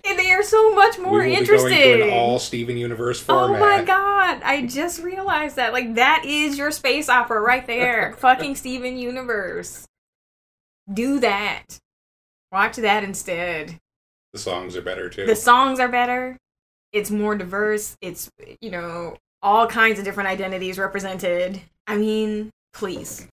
And they are so much more we will interesting. be going to an all Steven Universe oh my god! I just realized that. Like that is your space opera right there. Fucking Steven Universe. Do that. Watch that instead. The songs are better too. The songs are better. It's more diverse. It's you know all kinds of different identities represented. I mean, please